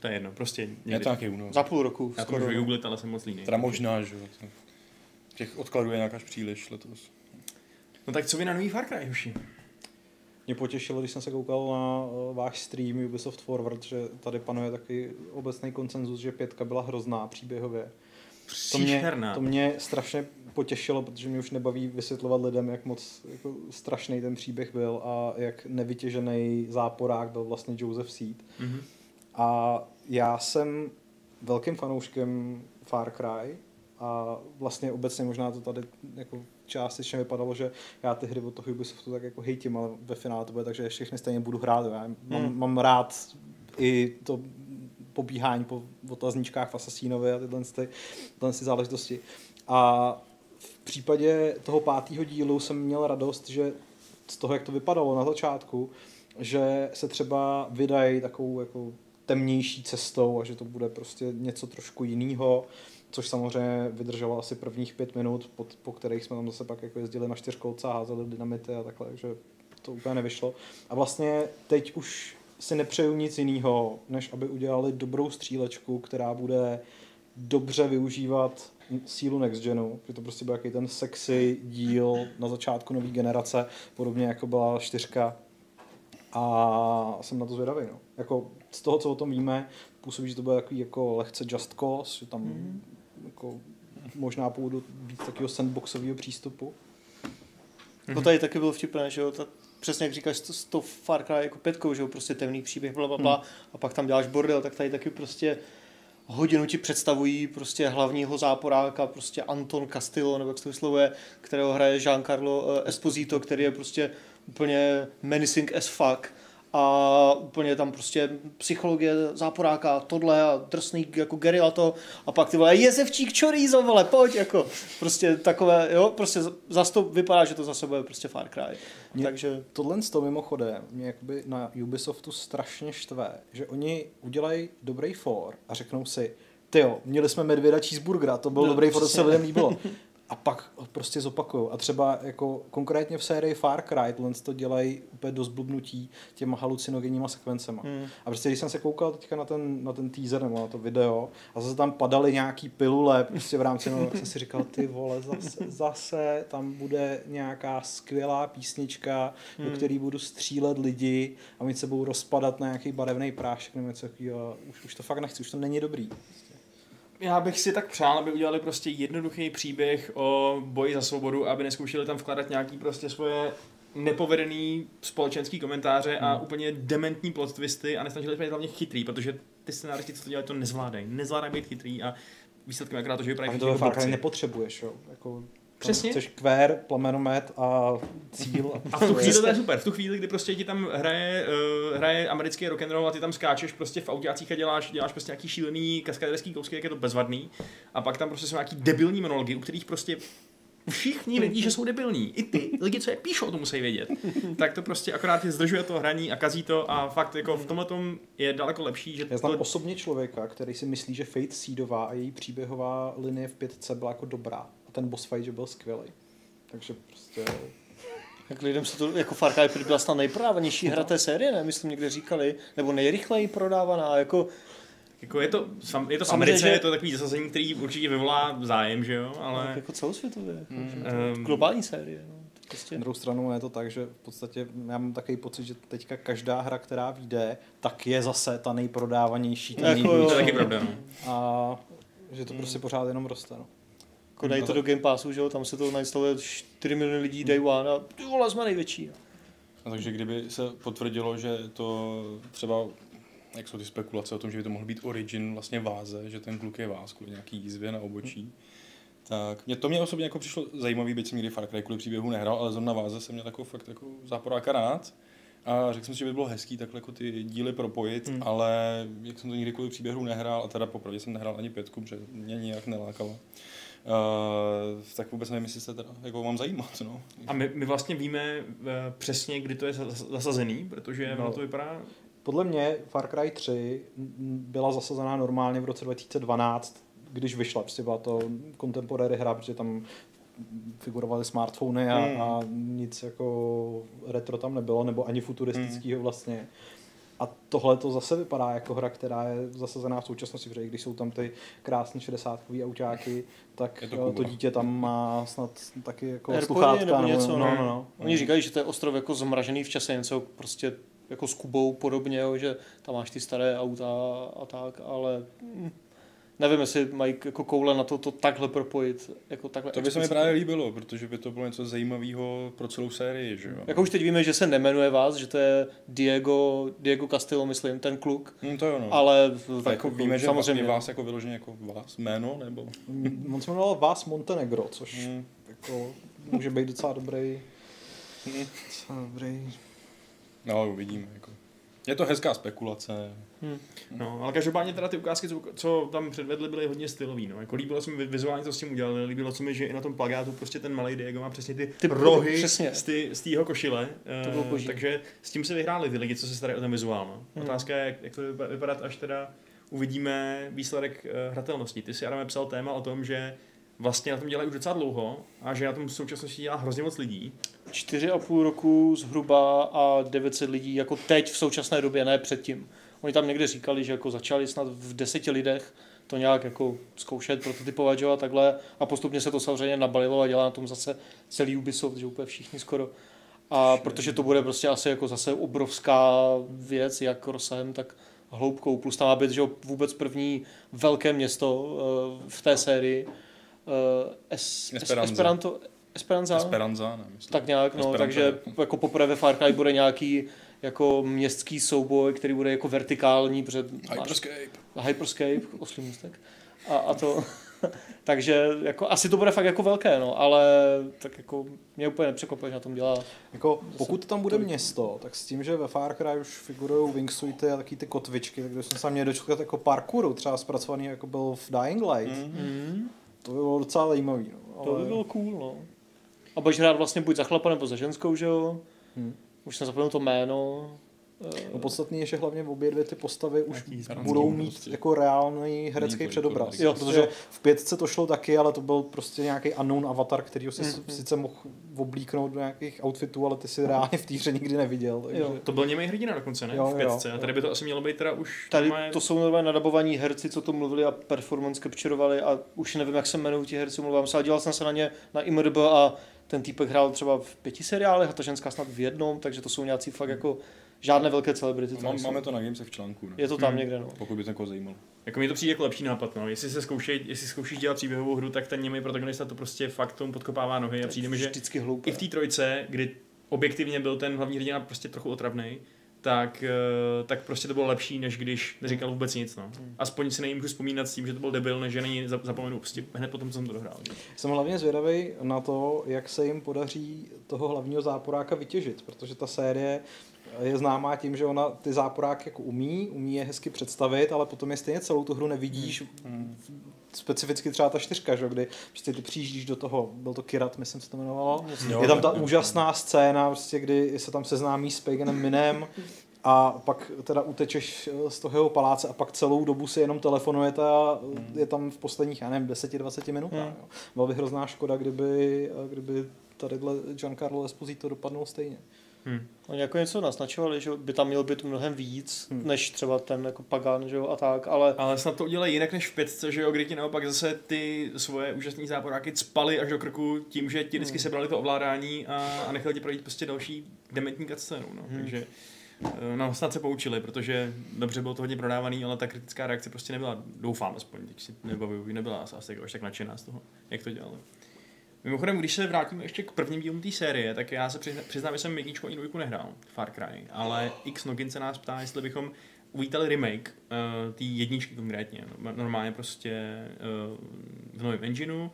To je jedno, prostě Je někdy. to nějaký únor. Za půl roku. Já to skoro. můžu vygooglit, ale jsem moc líný. Teda možná, že jo. Těch odkladů je nějak až příliš letos. No tak co vy na nový Far Cry, Hoši? Mě potěšilo, když jsem se koukal na eh, váš stream Ubisoft Forward, že tady panuje taky obecný konsenzus, že pětka byla hrozná příběhově. To mě, to mě strašně potěšilo, protože mě už nebaví vysvětlovat lidem, jak moc jako, strašný ten příběh byl a jak nevytěžený záporák byl vlastně Joseph Seed. Mhm. A já jsem velkým fanouškem Far Cry a vlastně obecně možná to tady jako částečně vypadalo, že já ty hry od toho Ubisoftu tak jako hejtím, ale ve finále to bude tak, že všechny stejně budu hrát. Já mám, Hmm. mám rád i to pobíhání po otazníčkách v Assassinovi a tyhle, ty, tyhle ty záležitosti. A v případě toho pátého dílu jsem měl radost, že z toho, jak to vypadalo na začátku, že se třeba vydají takovou jako temnější cestou a že to bude prostě něco trošku jiného, což samozřejmě vydrželo asi prvních pět minut, po, po kterých jsme tam zase pak jako jezdili na čtyřkolce a házeli dynamity a takhle, takže to úplně nevyšlo. A vlastně teď už si nepřeju nic jiného, než aby udělali dobrou střílečku, která bude dobře využívat sílu Next Genu, že to prostě byl jaký ten sexy díl na začátku nové generace, podobně jako byla čtyřka. A jsem na to zvědavý. No. Jako z toho, co o tom víme, působí, že to bude takový jako lehce just cause, že tam mm. Jako možná půjdu víc takového sandboxového přístupu. To tady taky bylo vtipné, že jo, ta, přesně jak říkáš, to, to Far Cry jako pětkou, že jo, prostě temný příběh, bla, bla, bla, Hmm. a pak tam děláš bordel, tak tady taky prostě hodinu ti představují prostě hlavního záporáka, prostě Anton Castillo, nebo jak se to vyslovuje, kterého hraje Giancarlo uh, Esposito, který je prostě úplně menacing as fuck a úplně tam prostě psychologie záporáka, tohle a drsný jako gerila to a pak ty vole, jezevčík chorizo, vole, pojď, jako prostě takové, jo, prostě zase to vypadá, že to zase bude prostě Far Cry. Mě- Takže Tohle z toho mimochodem mě jakoby na Ubisoftu strašně štve, že oni udělají dobrý for a řeknou si, tyjo, měli jsme medvěda cheeseburgera, to byl No, dobrý for, to se lidem líbilo. A pak prostě zopakujou. A třeba jako konkrétně v sérii Far Cry to dělají úplně do zblbnutí těma halucinogenníma sekvencema. Hmm. A prostě když jsem se koukal teďka na ten, na ten teaser nebo na to video a zase tam padaly nějaký pilule prostě v rámci, no, tak jsem si říkal, ty vole, zase, zase tam bude nějaká skvělá písnička, hmm. do který budu střílet lidi a oni se budou rozpadat na nějaký barevný prášek nebo něco takového. Už, už to fakt nechci, už to není dobrý. Já bych si tak přál, aby udělali prostě jednoduchý příběh o boji za svobodu, aby neskoušeli tam vkládat nějaký prostě svoje nepovedený společenský komentáře a Hmm. úplně dementní plot twisty a nesnažili být hlavně chytrý, protože ty scenáristi, co to dělají, to nezvládají. Nezvládají být chytrý a výsledkem je akorát to, že vypadají to jako nepotřebuješ, jo. Jako, Přesně. Chceš kvér, plamenomet a cíl. A v tu chvíli to je super. V tu chvíli, kdy prostě ti tam hraje, uh, hraje americký rock and roll a ty tam skáčeš prostě v autácích a děláš, děláš prostě nějaký šílený kaskaderský kousky, jak je to bezvadný. A pak tam prostě jsou nějaký debilní monology, u kterých prostě všichni vědí, že jsou debilní. I ty lidi, co je píšou, to musí vědět. Tak to prostě akorát je zdržuje to hraní a kazí to a fakt jako v tomhle tom je daleko lepší, že Já znám to, osobně člověka, který si myslí, že Fate Seedová a její příběhová linie v pětce byla jako dobrá. A ten boss fight, že byl skvělý. Takže prostě... jak lidem se to, jako Far Cry byla snad nejprodávanější hra té série, ne? Myslím, někde říkali, nebo nejrychleji prodávaná, jako jako je to, je to Samozřejmě, Americe, že- je to takový zasazení, který určitý vyvolá zájem, že jo, ale... jako celosvětově, jako, Mm. Ehm, globální série. No. Prostě. Na druhou stranu je to tak, že v podstatě já mám takový pocit, že teďka každá hra, která vyjde, tak je zase ta nejprodávanější, ta Jako. To je taky pravda, no. A že to prostě pořád jenom roste. No. Jako dají to do Game Passu, že jo, tam se to nainstaluje 4 miliony lidí day one a ty vole, jsme největší. A takže kdyby se potvrdilo, že to třeba, jak jsou ty spekulace o tom, že by to mohl být origin vlastně váze, že ten kluk je váz kvůli nějaký jízvě na obočí, tak mě, to mě osobně jako přišlo zajímavý, byť jsem nikdy Far Cry kvůli příběhu nehrál, ale zrovna váze jsem měl takovou fakt jako záporáka rád. A řekl jsem si, že by bylo hezký takhle jako ty díly propojit, hmm. ale jak jsem to nikdy kvůli příběhu nehrál, a teda popravdě jsem nehrál ani pětku, protože mě nijak nelákalo, Uh, tak vůbec nevím, jestli se teda jako mám zajímat. No. A my, my vlastně víme eh, přesně, kdy to je zas- zasazený, protože No. ono to vypadá... Podle mě Far Cry 3 m, byla zasazená normálně v roce 2012, když vyšla. Prostě byla to contemporary hra, protože tam figurovaly smartfony a, Hmm. a nic jako retro tam nebylo, nebo ani futuristického vlastně. A tohle to zase vypadá jako hra, která je zasazená v současnosti, protože i když jsou tam ty krásné 60 autáky, tak Je to to, Kuba. to dítě tam má snad taky jako Airpody sluchátka. nebo něco, no, no. no, no. Oni říkají, že to je ostrov jako zmražený v čase, něco prostě jako s Kubou podobně, jo, že tam máš ty staré auta a tak, ale hm, nevím, jestli mají jako koule na to, to takhle propojit. Jako takhle To by se mi právě líbilo, protože by to bylo něco zajímavého pro celou sérii, že jo? Jako už teď víme, že se nemenuje vás, že to je Diego, Diego Castillo, myslím, ten kluk, Hm, to jo, no. ale tak jako víme, že samozřejmě. vás jako vyloženě jako vás jméno, nebo? Mm, On se jmenoval Vás Montenegro, což Hm. jako může být docela dobrý. Hm. Docela dobrý. No, uvidíme. Jako. Je to hezká spekulace. No, ale každopádně teda ty ukázky, co, co tam předvedli, byly hodně stylový. No. Jako líbilo se mi vizuálně, co s tím udělali, líbilo se mi, že i na tom plagátu prostě ten malý Diego má přesně ty, Ty rohy přesně. z, ty, z tého košile. To bylo Eh, boží. takže s tím se vyhráli ty lidi, co se starají o ten vizuál. No. Hmm. Otázka je, jak, to vypa- vypadat, až teda uvidíme výsledek eh, hratelnosti. Ty si Adame psal téma o tom, že vlastně na tom dělají už docela dlouho a že na tom v současnosti dělá hrozně moc lidí. Čtyři a půl roku zhruba a 900 lidí jako teď v současné době, ne předtím. Oni tam někde říkali, že jako začali snad v deseti lidech to nějak jako zkoušet, prototypovat že a takhle a postupně se to samozřejmě nabalilo a dělá na tom zase celý Ubisoft, že úplně všichni skoro. A protože to bude prostě asi jako zase obrovská věc, jak rozsahem, tak hloubkou. Plus tam má být, že vůbec první velké město eh, v té sérii. Eh, es, es, Esperanza. Esperanto, Esperanza? Esperanza, ne, myslím. Tak nějak, no, Esperanto, takže jo. jako poprvé ve Far Cry bude nějaký jako městský souboj, který bude jako vertikální, protože máš Hyperscape. Hyperscape, oslý můstek. A, a to, takže jako asi to bude fakt jako velké, no, ale tak jako mě úplně nepřekvapuje, že na tom dělá. Jako, pokud tam bude tolik. město, tak s tím, že ve Far Cry už figurují wingsuity a taky ty kotvičky, tak jsem se měl dočkat jako parkouru, třeba zpracovaný jako byl v Dying Light, mm. To by bylo docela zajímavý. No. To by bylo cool, no. A budeš hrát vlastně buď za chlapa nebo za ženskou, že jo? Hmm. Už jsem zapomněl to jméno. No podstatný je, že hlavně obě dvě ty postavy už budou prostě. mít jako reálný herecký předobraz. Jo, protože jo. v pětce to šlo taky, ale to byl prostě nějaký unknown avatar, který si Mhm. sice mohl oblíknout do nějakých outfitů, ale ty si reálně v té hře nikdy neviděl. Takže... Jo. To byl němej hrdina dokonce, ne? Jo, v jo, pětce. A jo. tady by to asi mělo být teda už... Tady normálně- to jsou normálně nadabovaní herci, co to mluvili a performance capturovali a už nevím, jak se jmenují ti herci, mluvám se, ale dělal jsem se na ně na IMDb a ten týpek hrál třeba v pěti seriálech a ta ženská snad v jednom, takže to jsou nějací fakt jako žádné velké celebrity. Mám, nejsou. máme to na Gamesech v článku, ne? Je to tam Hmm. někde, no. pokud by to někoho zajímalo. Jako mi to přijde jako lepší nápad, no. Jestli se zkoušej, jestli zkoušíš dělat příběhovou hru, tak ten němý protagonista to prostě fakt tomu podkopává nohy a přijde mi, že Vždycky hloupé. i v té trojce, kdy objektivně byl ten hlavní hrdina prostě trochu otravný, tak, eh, tak prostě to bylo lepší, než když neříkal vůbec nic. No. Aspoň si nemůžu vzpomínat s tím, že to byl debil, než že není za- zapomenu prostě hned potom, co jsem to dohrál. Jsem hlavně zvědavý na to, jak se jim podaří toho hlavního záporáka vytěžit, protože ta série je známá tím, že ona ty záporáky jako umí, umí je hezky představit, ale potom je stejně celou tu hru nevidíš. Specificky třeba ta čtyřka, že? kdy prostě ty přijíždíš do toho, byl to Kirat, myslím se to jmenovalo. Jo, je tam ta úžasná scéna, prostě, kdy se tam seznámí s Pagenem Minem a pak teda utečeš eh, z toho jeho paláce a pak celou dobu si jenom telefonujete a je tam v posledních, já nevím, 10-20 minutách. Hmm. Byla by hrozná škoda, kdyby, eh, kdyby tadyhle Giancarlo Esposito dopadnul stejně. Hmm. Oni jako něco naznačovali, že by tam mělo být mnohem víc, Hmm. než třeba ten jako Pagan, že jo, a tak, ale Ale snad to udělají jinak než v pětce, že jo, kdy ti naopak zase ty svoje úžasné záporáky spali až do krku tím, že ti vždycky Hmm. sebrali to ovládání a, a nechali ti projít prostě další dementní cutscénu, no. Hmm. Takže eh, no, snad se poučili, protože dobře bylo to hodně prodávaný, ale ta kritická reakce prostě nebyla, doufám aspoň, teď si nebavuju, nebyla asi, asi až tak nadšená z toho, jak to dělali. Mimochodem, když se vrátíme ještě k prvním dílům té série, tak já se přiznám, že jsem jedničku ani dvojku nehrál, Far Cry, ale X Nogin se nás ptá, jestli bychom uvítali remake uh, té jedničky konkrétně, no, normálně prostě uh, v novém engineu,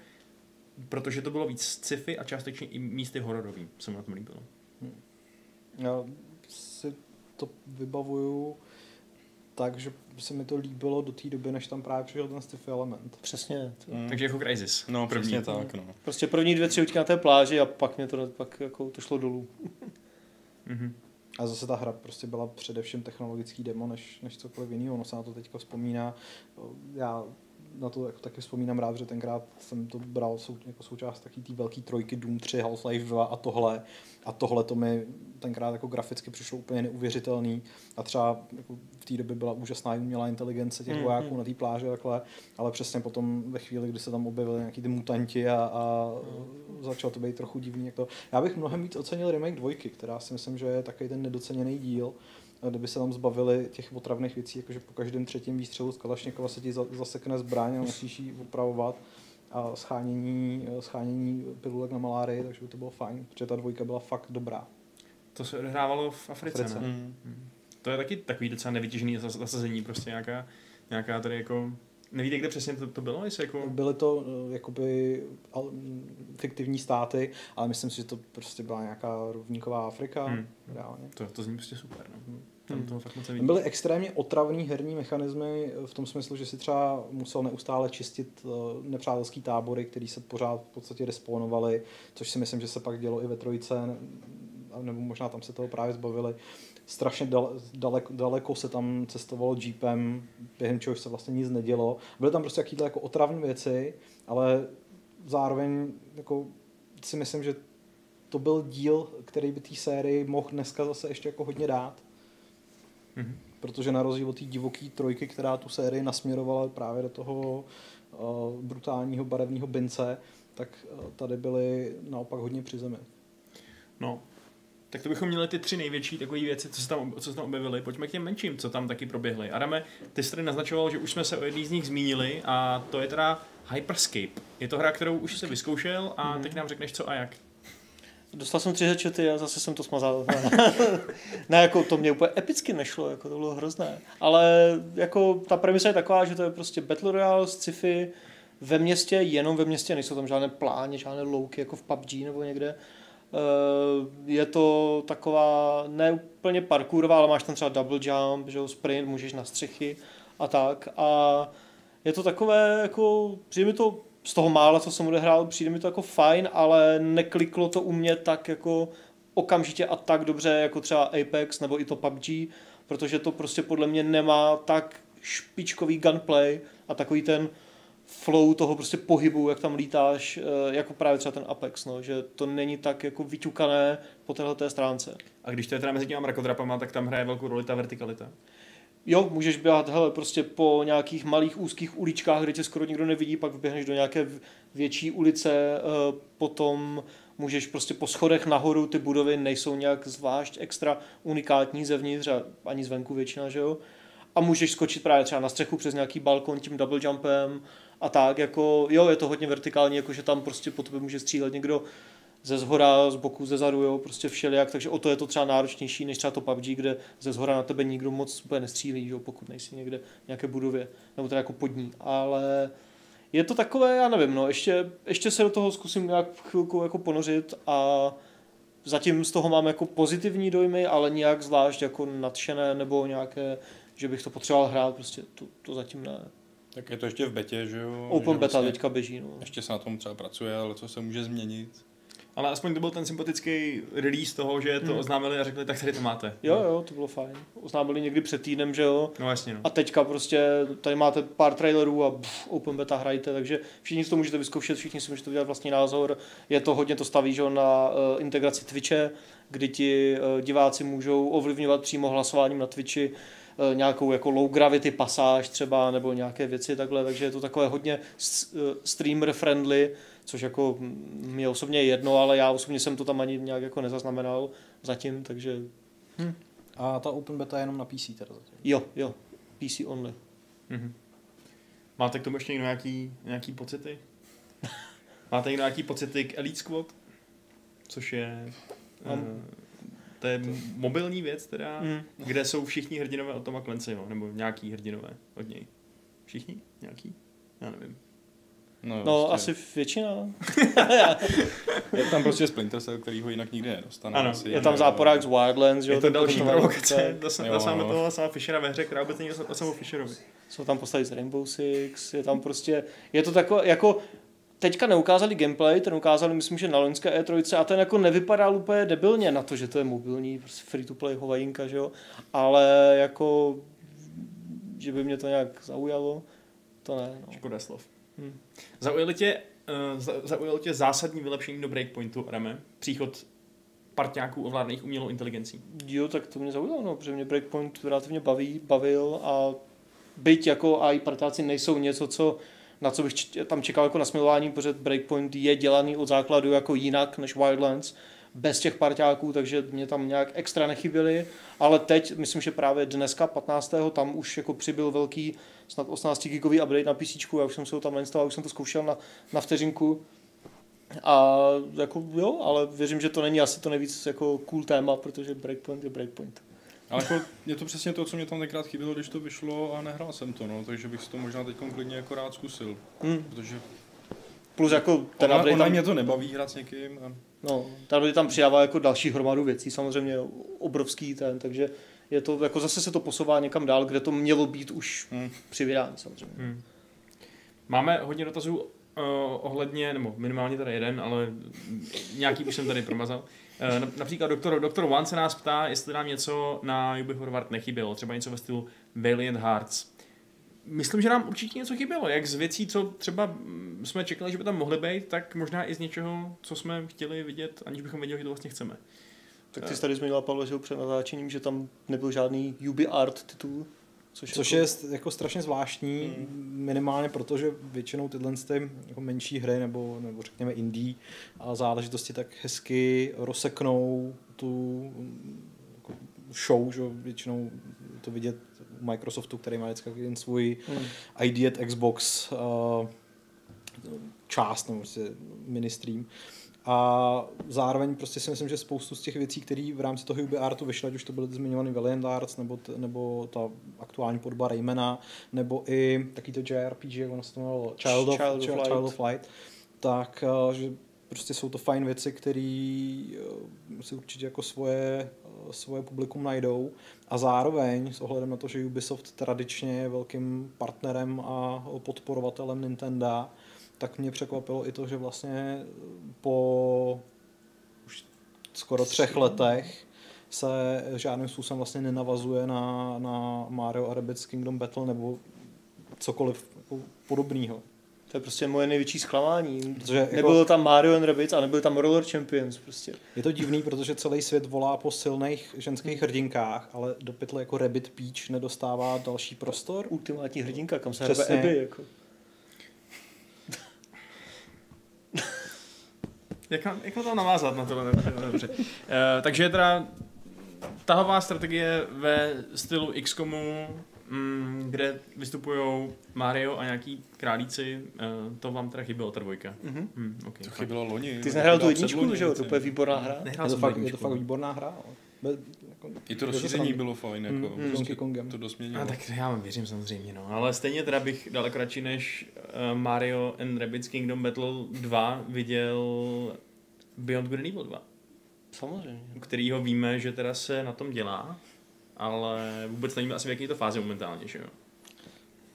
protože to bylo víc sci-fi a částečně i místy hororový, se mi na tom líbilo. Já si to vybavuju tak, že se mi to líbilo do té doby, než tam právě přišel ten sci element. přesně. Mm. Takže jako Crysis. No, první. přesně tak, no. Prostě první dvě, tři na té pláži a pak mě to, pak jako to šlo dolů. Mhm. A zase ta hra prostě byla především technologický demo, než, než cokoliv jiného. Ono se na to teďka vzpomíná. Já na to jako taky vzpomínám rád, že tenkrát jsem to bral sou, jako součást taky té velké trojky Doom 3, Half-Life 2 a tohle. A tohle to mi tenkrát jako graficky přišlo úplně neuvěřitelný. A třeba jako v té době byla úžasná umělá inteligence těch Mm, vojáků mm. na té pláži a takhle. Ale přesně potom ve chvíli, kdy se tam objevili nějaký ty mutanti a, a začalo to být trochu divný. Jak to. Já bych mnohem víc ocenil remake dvojky, která si myslím, že je takový ten nedoceněný díl, kdyby se tam zbavili těch otravných věcí, jakože po každém třetím výstřelu z Kalašnikova se ti za- zasekne zbraň a musíš ji opravovat a schánění, schánění pilulek na malárii, takže by to bylo fajn, protože ta dvojka byla fakt dobrá. To se odehrávalo v Africe, Africe. ne? Mm. To je taky takový docela nevytěžený zas- zasazení, prostě nějaká, nějaká tady jako... Nevíte, kde přesně to, to bylo? Jestli jako... Byly to eh, jakoby fiktivní státy, ale myslím si, že to prostě byla nějaká rovníková Afrika, Hmm. reálně. To, to zní prostě super, no. Tam Hmm. toho fakt moc Tam nevidím. byly extrémně otravný herní mechanismy v tom smyslu, že si třeba musel neustále čistit eh, nepřátelský tábory, který se pořád v podstatě respawnovaly, což si myslím, že se pak dělo i ve trojce, ne- nebo možná tam se toho právě zbavili. Strašně dal, daleko, daleko se tam cestovalo jeepem, během čehož se vlastně nic nedělo. Byly tam prostě jakýhle jako otravné věci, ale zároveň jako si myslím, že to byl díl, který by té sérii mohl dneska zase ještě jako hodně dát Mhm. protože na rozdíl od té divoké trojky, která tu sérii nasměrovala právě do toho uh, brutálního barevného bince, tak uh, tady byly naopak hodně při zemi. No, tak to bychom měli ty tři největší takové věci, co se, tam, co se tam objevily. Pojďme k těm menším, co tam taky proběhly. Adame, ty jsi tady naznačoval, že už jsme se o jedný z nich zmínili a to je teda Hyperscape. Je to hra, kterou už jsi vyzkoušel a Mhm. teď nám řekneš co a jak. Dostal jsem tři headshoty a zase jsem to smazal. ne, jako to mě úplně epicky nešlo, jako to bylo hrozné. Ale jako ta premisa je taková, že to je prostě Battle Royale, sci-fi, ve městě, jenom ve městě, nejsou tam žádné pláně, žádné louky jako v PUBG nebo někde. Eh, Je to taková, ne úplně parkourová, ale máš tam třeba double jump, že jo, sprint, můžeš na střechy a tak. A je to takové, jako, přijde mi to z toho mála, co jsem odehrál, přijde mi to jako fajn, ale nekliklo to u mě tak jako okamžitě a tak dobře, jako třeba Apex nebo i to PUBG, protože to prostě podle mě nemá tak špičkový gunplay a takový ten flow toho prostě pohybu, jak tam lítáš, eh, jako právě třeba ten Apex, no, že to není tak jako vyťukané po téhle stránce. A když to je teda mezi těma mrakodrapama, tak tam hraje velkou roli ta vertikalita. Jo, můžeš běhat hele, prostě po nějakých malých úzkých uličkách, kde tě skoro nikdo nevidí, pak vyběhneš do nějaké větší ulice, eh, potom můžeš prostě po schodech nahoru, ty budovy nejsou nějak zvlášť extra unikátní zevnitř a ani zvenku většina, že jo. A můžeš skočit právě třeba na střechu přes nějaký balkon tím double jumpem a tak, jako jo, je to hodně vertikální, jako že tam prostě po tobě může střílet někdo ze zhora, z boku, ze zadu, jo, prostě všelijak, takže o to je to třeba náročnější než třeba to PUBG, kde ze zhora na tebe nikdo moc úplně nestřílí, jo, pokud nejsi někde v nějaké budově, nebo teda jako pod ní, ale je to takové, já nevím, no, ještě, ještě se do toho zkusím nějak chvilku jako ponořit a zatím z toho mám jako pozitivní dojmy, ale nějak zvlášť jako nadšené nebo nějaké, že bych to potřeboval hrát, prostě to, to zatím ne. Tak je to ještě v betě, že jo? Open že beta vlastně teďka běží, no. Ještě se na tom třeba pracuje, ale co se může změnit. Ale aspoň to byl ten sympatický release toho, že to Hmm. oznámili a řekli, tak tady to máte. Jo, jo, to bylo fajn. Oznámili někdy před týdnem, že jo. No jasně, no. A teďka prostě tady máte pár trailerů a pff, open beta hrajte, takže všichni si to můžete vyzkoušet, všichni si můžete udělat vlastní názor. Je to hodně to staví že jo, na uh, integraci Twitche, kdy ti uh, diváci můžou ovlivňovat přímo hlasováním na Twitchi uh, nějakou jako low gravity pasáž třeba nebo nějaké věci takhle, takže je to takové hodně uh, streamer friendly, což jako mě osobně je jedno, ale já osobně jsem to tam ani nějak jako nezaznamenal zatím, takže A ta open beta je jenom na PC teda zatím. jo, jo, PC only. Mhm. Máte k tomu ještě někdo nějaký, nějaký pocity? Máte někdo nějaký pocity k Elite Squad? Což je... Mám. Uh, to je mobilní věc teda, Mm. kde jsou všichni hrdinové od Toma Clancyho, nebo nějaký hrdinové od něj. Všichni? Nějaký? Já nevím. No, No, prostě, asi většina. Je tam prostě Splinter Cell, který ho jinak nikdy nedostane. Ano, asi, Je tam jo. záporák z Wildlands, že Je jo, to ten další provokace, máme no. toho sama Fishera ve hře, která vůbec není o o samou Fisherovi. Jsou tam postavy z Rainbow Six, je tam prostě, je to takové, jako teďka neukázali gameplay, ten ukázali, myslím, že na loňské E3 a ten jako nevypadal úplně debilně na to, že to je mobilní, prostě free to play hovajinka, že jo, ale jako, že by mě to nějak zaujalo, to ne, no. Škoda slov. Hm. Zaujali tě, uh, za, zaujalo tě zásadní vylepšení do breakpointu, Reme? Příchod partňáků ovládaných umělou inteligencí. Jo, tak to mě zaujalo, no, protože mě Breakpoint relativně baví, bavil a byť jako AI partáci nejsou něco, co, na co bych tam čekal jako nasmilování, protože Breakpoint je dělaný od základu jako jinak než Wildlands, bez těch parťáků, takže mě tam nějak extra nechyběly, ale teď, myslím, že právě dneska, 15. tam už jako přibyl velký, snad 18 gigový update na PC, já už jsem se ho tam nainstaloval, už jsem to zkoušel na, na vteřinku, a jako jo, ale věřím, že to není asi to nejvíc jako cool téma, protože Breakpoint je Breakpoint. Ale jako je to přesně to, co mě tam tenkrát chybělo, když to vyšlo a nehrál jsem to, no, takže bych si to možná teď klidně jako rád zkusil, Hmm. protože Plus jako ten ona, ona tam, mě to nebaví hrát s někým a no, ten update tam přidává jako další hromadu věcí, samozřejmě obrovský ten, takže je to, jako zase se to posouvá někam dál, kde to mělo být už Hmm. při vydání samozřejmě. Hmm. Máme hodně dotazů uh, ohledně, nebo minimálně tady jeden, ale nějaký už jsem tady promazal. Na- například doktor, doktor One se nás ptá, jestli nám něco na Ubi Forward nechybělo, třeba něco ve stylu Valiant Hearts. Myslím, že nám určitě něco chybělo, jak z věcí, co třeba mm, jsme čekali, že by tam mohly být, tak možná i z něčeho, co jsme chtěli vidět, aniž bychom věděli, že to vlastně chceme. Tak ty jsi tady zmínila, Pavle, že před natáčením, že tam nebyl žádný Ubi Art titul, což, Což jako, je jako strašně zvláštní, minimálně proto, že většinou tyhle ty jako menší hry nebo, nebo řekněme indie a záležitosti tak hezky rozseknou tu mm, jako show, že většinou to vidět u Microsoftu, který má vždycky jen svůj Hmm. ID at Xbox uh, část, nebo prostě ministrím. A zároveň prostě si myslím, že spoustu z těch věcí, které v rámci toho Ubi Artu vyšly, ať už to byly zmiňovaný Valiant Arts, nebo, t, nebo ta aktuální podoba Raymana, nebo i taky to JRPG, jak ono se to jmenovalo, Child of, Child of Child, Light. Child of Light, tak uh, že prostě jsou to fajn věci, které si určitě jako svoje, uh, svoje publikum najdou a zároveň s ohledem na to, že Ubisoft tradičně je velkým partnerem a podporovatelem Nintendo, tak mě překvapilo i to, že vlastně po už skoro třech letech se žádným způsobem vlastně nenavazuje na, na Mario a Rabbids Kingdom Battle nebo cokoliv jako podobného. to je prostě moje největší zklamání. Protože jako- Nebylo tam Mario and Rabbids a nebyl tam Roller Champions prostě. Je to divný, protože celý svět volá po silných ženských hrdinkách, ale do pytle jako Rabbit Peach nedostává další prostor. Ultimátní hrdinka, kam se hrabe jako. Jak, na- jak na to navázat na tohle? Dobře. Uh, takže teda tahová strategie ve stylu XCOMu, mm, kde vystupují Mario a nějaký králíci, uh, to vám teda chybělo, ta dvojka. Mhm. Hmm, okay, to chybělo loni. Ty jsi nehrál tu jedničku, že jo? To je výborná hra. Nehrál Je to, fakt, je to fakt výborná hra. I to rozšíření bylo fajn, jako. Mm, mm, Donkey Kongem. To dost měnilo. A tak já vám věřím samozřejmě, no. Ale stejně teda bych daleko radši než uh, Mario and Rabbids Kingdom Battle 2 viděl Beyond Good and Evil 2, Samozřejmě. u kterýho víme, že teda se na tom dělá, ale vůbec nevíme asi v jaké je to fázi momentálně, že jo.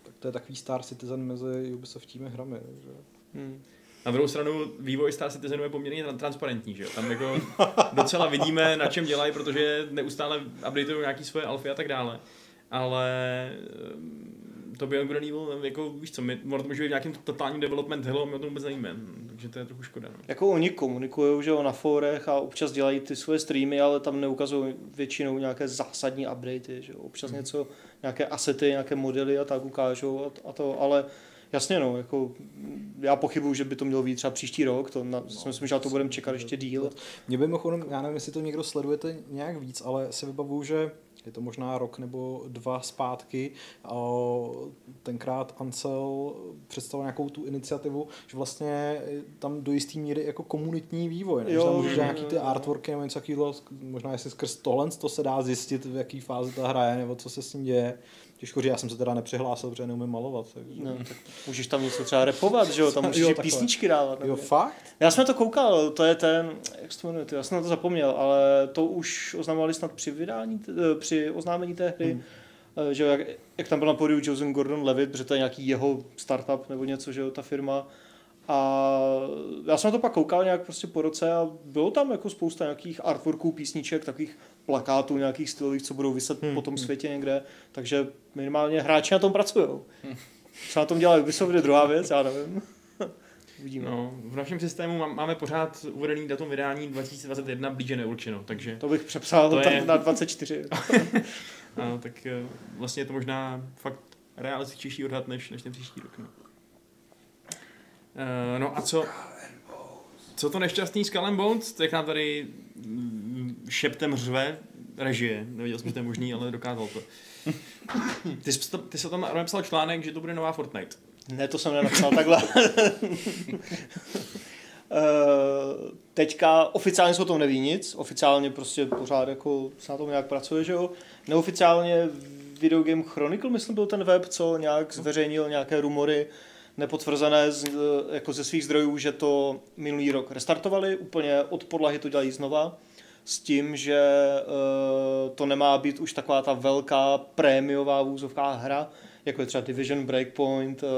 tak to je takový Star Citizen mezi Ubisoftími hrami. Že? Hmm. Na druhou stranu vývoj Star Citizenu je poměrně tran- transparentní, že jo? Tam jako docela vidíme, na čem dělají, protože neustále updateují nějaký svoje alfy a tak dále. Ale ehm, to Beyond Good and Evil, jako víš co, my, ono to může být v nějakým totálním development hello, my o tom vůbec nevíme, takže to je trochu škoda. No. Jako oni komunikují, že jo, na fórech a občas dělají ty svoje streamy, ale tam neukazují většinou nějaké zásadní updaty, že jo. Občas něco, nějaké asety, nějaké modely a tak ukážou a, a to, ale jasně no, jako já pochybuju, že by to mělo být třeba příští rok, to na, si myslím, že to budeme čekat ještě díl. Mě by mimochodem, já nevím, jestli to někdo sledujete nějak víc, ale si vybavuju, že je to možná rok nebo dva zpátky, a tenkrát Ansel představil nějakou tu iniciativu, že vlastně tam do jistý míry jako komunitní vývoj, ne? že Jo, tam můžeš nějaký ty artworky nebo něco takového, možná jestli skrz tohle to se dá zjistit, v jaký fázi ta hra je, nebo co se s ní děje. Těžko říct, já jsem se teda nepřihlásil, protože neumím malovat. Takže... No, tak můžeš tam něco třeba repovat, že jo, tam můžeš Jo, takhle. písničky dávat. Jo, nebo- fakt? Já jsem na to koukal, to je ten, jak se to jmenuje, já jsem na to zapomněl, ale to už oznamovali snad při vydání, eh, při oznámení té hry, Hmm. hmm. že jo, jak, jak tam byl na pódiu Joseph Gordon-Levitt, protože to je nějaký jeho startup nebo něco, že jo, ta firma. A já jsem na to pak koukal nějak prostě po roce a bylo tam jako spousta nějakých artworků, písniček, takových plakátů nějakých stylových, co budou vyset Hmm, po tom hmm. světě někde, takže minimálně hráči na tom pracují. Co na tom dělají Ubisoft je druhá věc, já nevím. Uvidíme. No, v našem systému má- máme pořád uvedený datum vydání 2021 blíže neurčeno, takže To bych přepsal To je- na 24. a, tak eh, vlastně je to možná fakt realističtější odhad než, než ten příští rok. No. Uh, no a co, co to nešťastný Skull and Bones, jak nám tady mm, šeptem řve režie, nevěděl jsem, že to je možný, ale dokázal to. Ty jsi, ty jsi tam napsal článek, že to bude nová Fortnite. Ne, to jsem nenapsal takhle. Eh, teďka oficiálně se o tom neví nic, oficiálně prostě pořád jako se na tom nějak pracuje, že jo. Neoficiálně Video Game Chronicle, myslím, byl ten web, co nějak zveřejnil nějaké rumory nepotvrzené z, eh, jako ze svých zdrojů, že to minulý rok restartovali, úplně od podlahy to dělají znova, s tím, že eh, to nemá být už taková ta velká prémiová vůzovká hra, jako je třeba Division, Breakpoint, uh,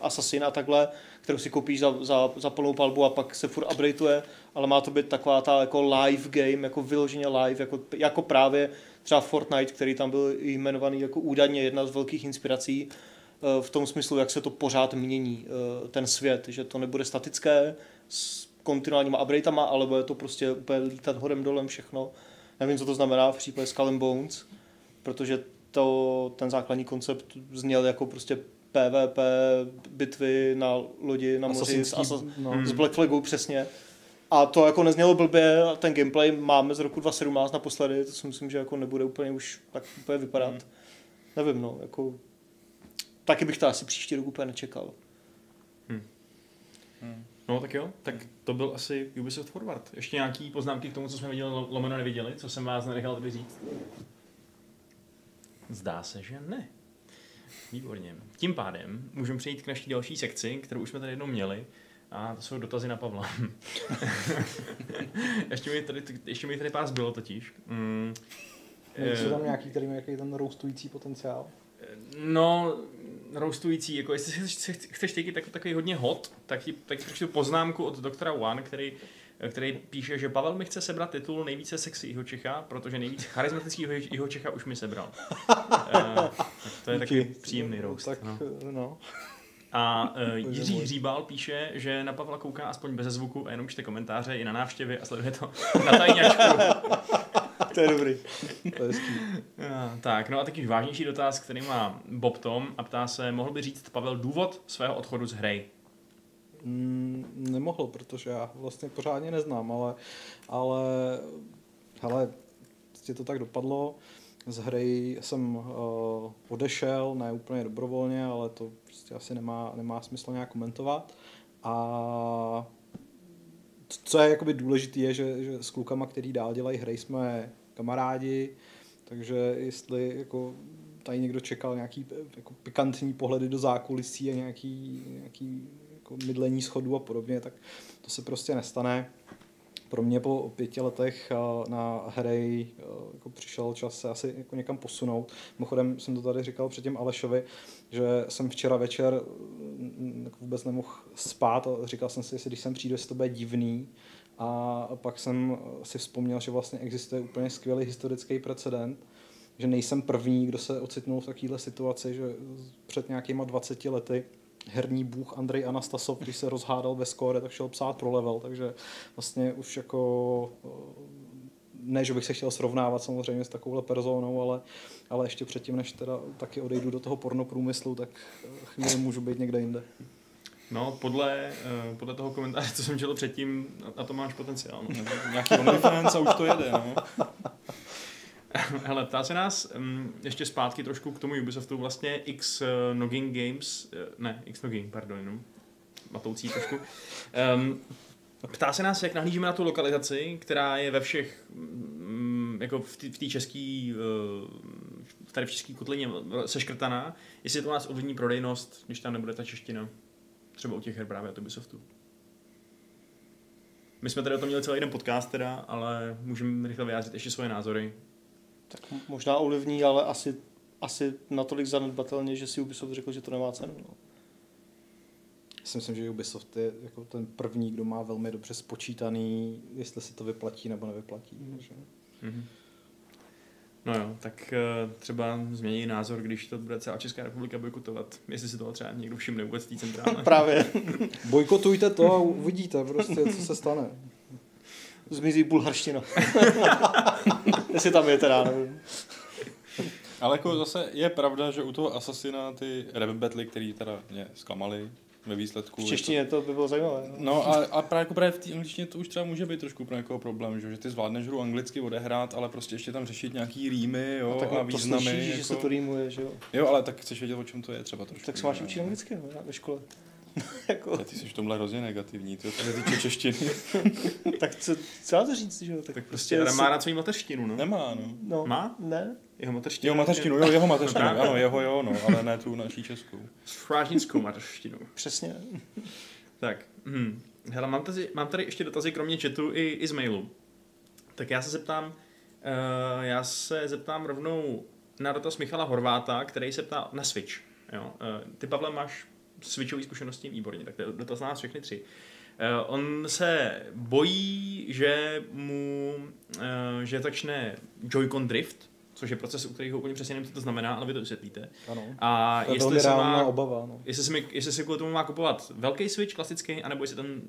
Assassin a takhle, kterou si koupíš za, za, za plnou palbu a pak se furt updateuje, ale má to být taková ta jako live game, jako vyloženě live, jako, jako právě třeba Fortnite, který tam byl jmenovaný jako údajně jedna z velkých inspirací v tom smyslu, jak se to pořád mění, uh, ten svět, že to nebude statické s kontinuálníma updateama, ale bude to prostě úplně lítat horem dolem všechno. Nevím, co to znamená v případě Skull and Bones, protože to, ten základní koncept zněl jako prostě PvP bitvy na lodi, na moři s, Asa- no. Hmm. s Black Flagou přesně. A to jako neznělo blbě, a ten gameplay máme z roku 2017 naposledy, to si myslím, že jako nebude úplně už tak úplně vypadat. Hmm. Nevím, no, jako taky bych to asi příští rok úplně nečekal. No tak jo, tak to byl asi Ubisoft Forward. Ještě nějaký poznámky k tomu, co jsme viděli, lo- lomeno neviděli, co jsem vás nenechal tady říct? Zdá se, že ne. Výborně. Tím pádem můžeme přejít k naší další sekci, kterou už jsme tady jednou měli. A to jsou dotazy na Pavla. ještě, mi tady, ještě mi tady pár zbylo totiž. Mm, Jsou eh, tam nějaký, který má nějaký ten růstující potenciál? No, roastující, jako jestli chceš, chceš, taky tak, takový hodně hot, tak ti, tak ti přečtu poznámku od doktora One, který, který píše, že Pavel mi chce sebrat titul nejvíce sexy jeho Čecha, protože nejvíc charismatického jeho Čecha už mi sebral. uh, to je takový Díky. příjemný roast. Tak, no. no. A uh, Jiří. Hříbal píše, že na Pavla kouká aspoň bez zvuku a jenom čte komentáře i na návštěvy a sleduje to na tajňačku. To je dobrý. To je hezký. Ah, Tak, no a taky vážnější dotaz, který má Bob Tom a ptá se, mohl by říct Pavel důvod svého odchodu z hry? Mm, nemohl, protože já vlastně pořádně neznám, ale, ale hele, prostě to tak dopadlo. Z hry jsem uh, odešel, ne úplně dobrovolně, ale to prostě asi nemá, nemá smysl nějak komentovat. A co je jakoby důležité, je, že, že s klukama, který dál dělají hry, jsme kamarádi, takže jestli jako tady někdo čekal nějaký jako pikantní pohledy do zákulisí a nějaký, nějaký jako mydlení schodů a podobně, tak to se prostě nestane. Pro mě po pěti letech eh, na hry eh, jako přišel čas se asi jako někam posunout. Mimochodem jsem to tady říkal předtím Alešovi, že jsem včera večer mm, jako vůbec nemohl spát a říkal jsem si, jestli když sem přijdu, jestli to bude divný. A pak jsem si vzpomněl, že vlastně existuje úplně skvělý historický precedent, že nejsem první, kdo se ocitnul v takovéhle situaci, že před nějakýma 20 lety herní bůh Andrej Anastasov, když se rozhádal ve skóre, tak šel psát pro level, takže vlastně už jako ne, že bych se chtěl srovnávat samozřejmě s takovouhle personou, ale, ale ještě předtím, než teda taky odejdu do toho pornoprůmyslu, tak chvíli můžu být někde jinde. No, podle, uh, podle toho komentáře, co jsem četl předtím, na to máš potenciál. No. Nějaký OnlyFans a už to jede, no. Hele, ptá se nás um, ještě zpátky trošku k tomu Ubisoftu, vlastně X uh, Noggin Games, uh, ne, X Noggin, pardon, jenom matoucí trošku. Um, ptá se nás, jak nahlížíme na tu lokalizaci, která je ve všech, um, jako v té české, uh, tady v české kotlině seškrtaná, jestli to nás ovlivní prodejnost, když tam nebude ta čeština, třeba u těch her právě od Ubisoftu. My jsme tady o tom měli celý jeden podcast teda, ale můžeme rychle vyjádřit ještě svoje názory. Tak možná ovlivní, ale asi, asi natolik zanedbatelně, že si Ubisoft řekl, že to nemá cenu. No. Já si myslím, že Ubisoft je jako ten první, kdo má velmi dobře spočítaný, jestli se to vyplatí nebo nevyplatí. Mm. Takže... Mm-hmm. No jo, tak uh, třeba změní názor, když to bude celá Česká republika bojkotovat. Jestli si toho třeba někdo všimne vůbec té centrále. Právě. Bojkotujte to a uvidíte prostě, co se stane. Zmizí bulharština. Jestli tam je teda, nevím. Ale jako zase je pravda, že u toho Assassina ty rap battle, který teda mě zklamali, ve výsledku. V češtině to, to by bylo zajímavé. No, no a, a právě, jako právě v té angličtině to už třeba může být trošku pro někoho problém, že, že ty zvládneš hru anglicky odehrát, ale prostě ještě tam řešit nějaký rýmy jo, a, tak a významy. To slyšíš, jako... že se to rýmuje, že jo? Jo, ale tak chceš vědět, o čem to je třeba trošku. Tak se máš učit anglicky ve škole. jako... Ty jsi v tomhle hrozně negativní, ty se týče češtiny. tak co, co já to říct, že jo? Tak, tak prostě, prostě má rád svou mateřštinu, no. Nemá, no. no. Má? Ne. Jeho mateřštinu. Jeho mateřštinu, jo, jeho mateřštinu, no, ano, jeho jo, no, ale ne tu naší českou. Strážnickou mateřštinu. Přesně. tak, hm. Hele, mám tady, mám tady ještě dotazy kromě chatu i, i z mailu. Tak já se zeptám, uh, já se zeptám rovnou na dotaz Michala Horváta, který se ptá na Switch. Jo? Uh, ty, Pavle, máš switchové zkušenosti výborně, tak to je dotaz na nás všechny tři. Uh, on se bojí, že mu, uh, že začne Joy-Con drift, což je proces, u kterého úplně přesně nevím, co to znamená, ale vy to vysvětlíte. Ano. A to je jestli se má, obava. No. Jestli, se mi, jestli se kvůli tomu má kupovat velký Switch klasický, anebo jestli ten,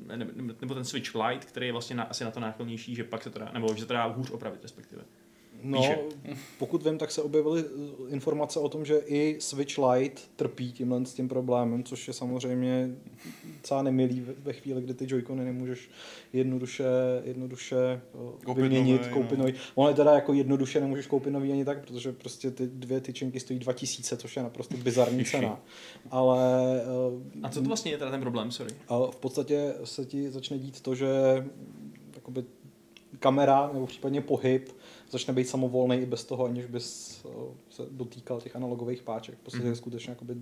nebo ten Switch Lite, který je vlastně na, asi na to náchylnější, že pak se to dá, nebo že se to dá hůř opravit respektive. No, Píše. pokud vím, tak se objevily informace o tom, že i Switch Lite trpí tímhle s tím problémem, což je samozřejmě docela nemilý ve chvíli, kdy ty Joy-Cony nemůžeš jednoduše, jednoduše koupit vyměnit, nový, koupit no. nový. Ono teda jako jednoduše nemůžeš koupit nový ani tak, protože prostě ty dvě tyčinky stojí 2000, což je naprosto bizarní cena. Ale... A co to vlastně je teda ten problém, sorry? V podstatě se ti začne dít to, že jakoby kamera nebo případně pohyb začne být samovolný i bez toho, aniž bys eh, se dotýkal těch analogových páček. Prostě mm-hmm. skutečně jakoby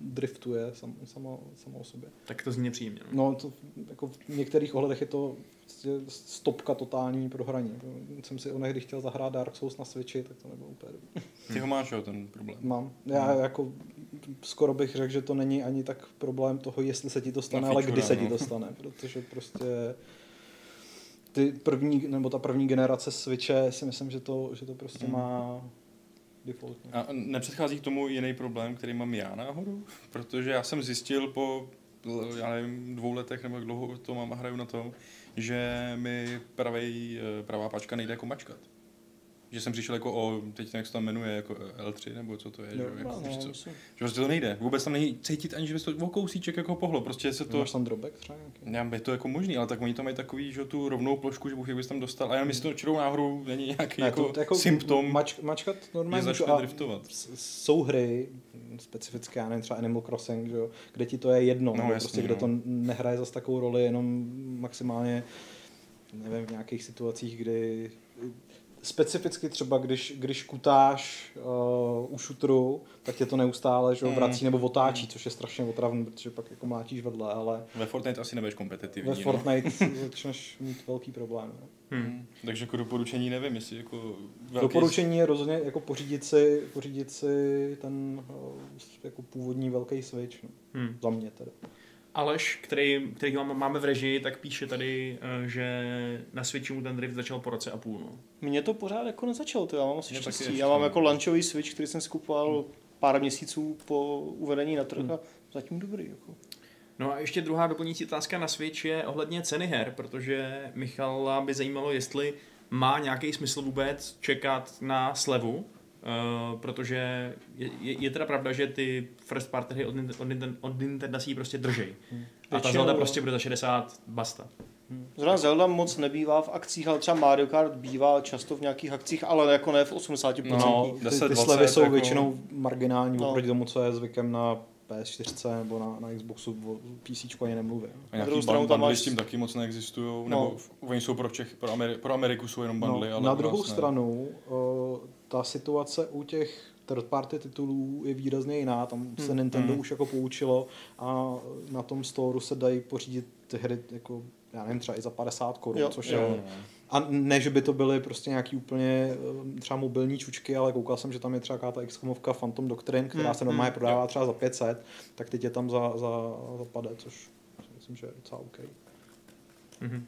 driftuje sam, samo, samo o sobě. Tak to zní příjemně. No, to, jako v některých ohledech je to prostě stopka totální pro hraní. Jsem si onehdy chtěl zahrát Dark Souls na Switchi, tak to nebylo úplně dobrý. Ty ho máš, jo, ten problém? Mám. Já hmm. jako skoro bych řekl, že to není ani tak problém toho, jestli se ti to stane, ale kdy se ti to stane, protože prostě ty první, nebo ta první generace Switche si myslím, že to, že to prostě hmm. má defaultně. A nepředchází k tomu jiný problém, který mám já náhodou? Protože já jsem zjistil po já nevím, dvou letech nebo jak dlouho to mám a hraju na tom, že mi pravej, eh, pravá pačka nejde jako mačkat že jsem přišel jako o, teď jak se tam jmenuje, jako L3, nebo co to je, jo, že, jako, no, co, že prostě to nejde. Vůbec tam není cítit ani, že bys to o kousíček jako pohlo, prostě se to... Máš tam drobek třeba nějaký? Já to jako možný, ale tak oni tam mají takový, že tu rovnou plošku, že Bůh bys tam dostal, a já myslím, že to čirou náhodou není nějaký ne, jako, to, jako symptom, mač, mačkat normálně začne driftovat. Jsou hry, specifické, já nevím, třeba Animal Crossing, že jo, kde ti to je jedno, no, jasný, prostě, kde no. to nehraje zase takovou roli, jenom maximálně nevím, v nějakých situacích, kdy specificky třeba, když, když kutáš uh, u šutru, tak tě to neustále že, mm. vrací nebo otáčí, mm. což je strašně otravné, protože pak jako mlátíš vedle, ale... Ve Fortnite asi nebudeš kompetitivní. Ve no. Fortnite začneš mít velký problém. No. Hmm. Takže jako doporučení nevím, jestli jako velký... Doporučení je rozhodně jako pořídit si, pořídit si ten uh, jako původní velký Switch, no. hmm. za mě teda. Aleš, který, který máme v režii, tak píše tady, eh, že na Switchi mu ten drift začal po roce a půl. No. Mně to pořád jako nezačalo, to já mám asi štěstí. Já mám jako lunchový Switch, který jsem si kupoval pár měsíců po uvedení na trh a zatím dobrý. Jako. No a ještě druhá doplňující otázka na Switch je ohledně ceny her, protože Michala by zajímalo, jestli má nějaký smysl vůbec čekat na slevu, uh, protože je, je, je teda pravda, že ty first party hry od, od, od Nintendo si ji prostě držej. A ta Zelda no. prostě bude za 60 basta. Zrovna Zelda moc nebývá v akcích, ale třeba Mario Kart bývá často v nějakých akcích, ale jako ne v 80%. No, ty, 10, ty 20 slevy jsou jako- většinou marginální No. oproti tomu, co je zvykem na PS4 nebo na, na Xboxu, o PC ani nemluvím. A Na druhou nějaký stranu ban- tam bundly máš- s tím taky moc neexistují, No. nebo v- oni jsou pro, Čech, pro, Ameri- pro Ameriku jsou jenom bundly, ale No, na u druhou ne. stranu, uh, ta situace u těch third party titulů je výrazně jiná, tam se Hmm. Nintendo Hmm. už jako poučilo a na tom storu se dají pořídit ty hry jako já nevím, třeba i za 50 korun, což Jo, je a ne, že by to byly prostě nějaký úplně eh, třeba mobilní čučky, ale koukal jsem, že tam je třeba ta XCOMovka Phantom Doctrine, která Hmm, se normálně hmm, prodává třeba za 500, tak teď je tam za, za, za pade, což si myslím, že je docela OK. Mhm.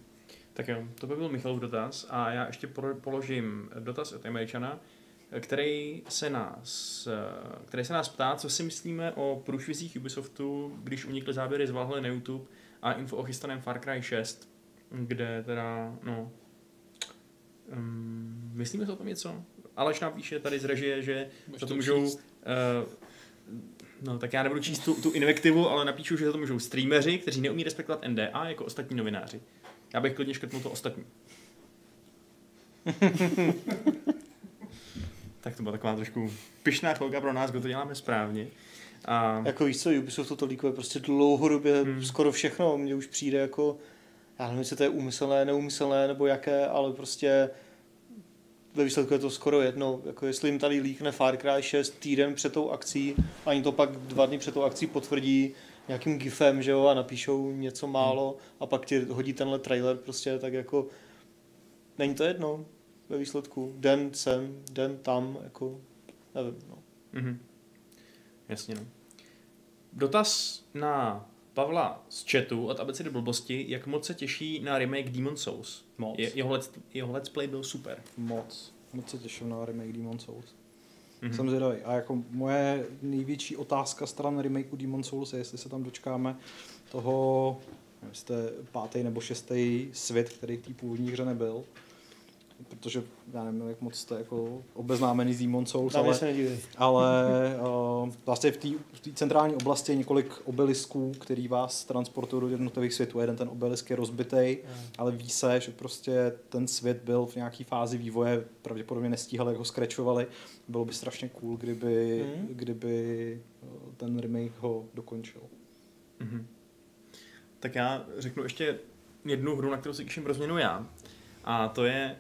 Tak jo, to by byl Michalův dotaz a já ještě položím dotaz od Američana, který se nás, který se nás ptá, co si myslíme o průšvizích Ubisoftu, když unikly záběry z Valhaly na YouTube a info o chystaném Far Cry 6, kde teda, no, um, myslíme si o tom něco? Aleš nám píše tady z režie, že za to můžou, uh, no tak já nebudu číst tu, tu invektivu, ale napíšu, že za to můžou streameři, kteří neumí respektovat NDA jako ostatní novináři. Já bych klidně škrtnul to ostatní. tak to byla taková trošku pyšná chvilka pro nás, kdo to děláme správně. A Jako víš co, Ubisoft to líkuje prostě dlouhodobě Hmm. hmm. skoro všechno. Mně už přijde jako, já nevím, jestli to je úmyslné, neumyslné nebo jaké, ale prostě ve výsledku je to skoro jedno. Jako jestli jim tady líkne Far Cry 6 týden před tou akcí, ani to pak dva dny před tou akcí potvrdí nějakým gifem, že jo, a napíšou něco málo a pak ti hodí tenhle trailer prostě, tak jako není to jedno ve výsledku. Den sem, den tam, jako nevím, no. Mhm. Jasně, no. Dotaz na Pavla z chatu od Abecedy blbosti, jak moc se těší na remake Demon Souls. Moc. Je, jeho, let's, jeho let's play byl super. Moc. Moc se těším na remake Demon Souls. Mhm. Mm-hmm. Jsem zvědavý. A jako moje největší otázka stran remakeu Demon Souls je, jestli se tam dočkáme toho, nevím, jestli to je pátý nebo šestý svět, který v té původní hře nebyl. Protože já nevím, jak moc jste jako obeznámený s Demon Souls, ale, se ale uh, vlastně v té v té centrální oblasti je několik obelisků, který vás transportují do jednotlivých světů. Jeden ten obelisk je rozbitý, ale ví se, že prostě ten svět byl v nějaké fázi vývoje, pravděpodobně nestíhali, jak ho skrečovali. Bylo by strašně cool, kdyby, Mhm. kdyby eh, ten remake ho dokončil. Mhm. Tak já řeknu ještě jednu hru, na kterou se těším pro změnu já. A to je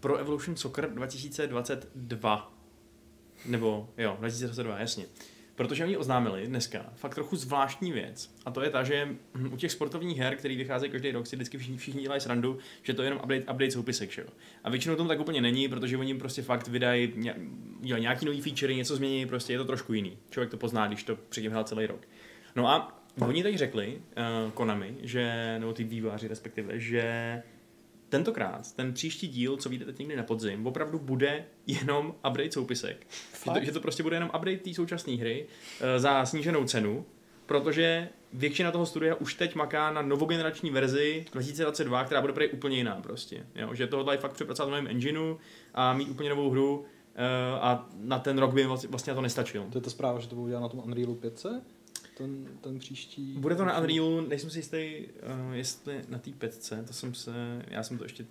Pro Evolution Soccer 2022. Nebo jo, 2022, jasně. Protože oni oznámili dneska fakt trochu zvláštní věc. A to je ta, že u těch sportovních her, které vycházejí každý rok, si vždycky všichni, všichni dělají srandu, že to je jenom update, update soupisek. Že jo? A většinou tomu tak úplně není, protože oni prostě fakt vydají nějaký nový feature, něco změní, prostě je to trošku jiný. Člověk to pozná, když to předtím hrál celý rok. No a oni teď řekli, uh, Konami, že, nebo ty výváři respektive, že tentokrát, ten příští díl, co vyjde teď někdy na podzim, opravdu bude jenom update soupisek. Že to, že to prostě bude jenom update té současné hry uh, za sníženou cenu, protože většina toho studia už teď maká na novogenerační verzi 2022, která bude prý úplně jiná prostě. Jo? Že tohle je fakt přepracovat v novém engineu a mít úplně novou hru uh, a na ten rok by vlastně vlastně na to nestačilo. To je ta zpráva, že to budou dělat na tom Unrealu 5? Ten, ten příští... Bude to na Unrealu, nejsem si jistý, uh, jestli na té petce, to jsem se, já jsem to ještě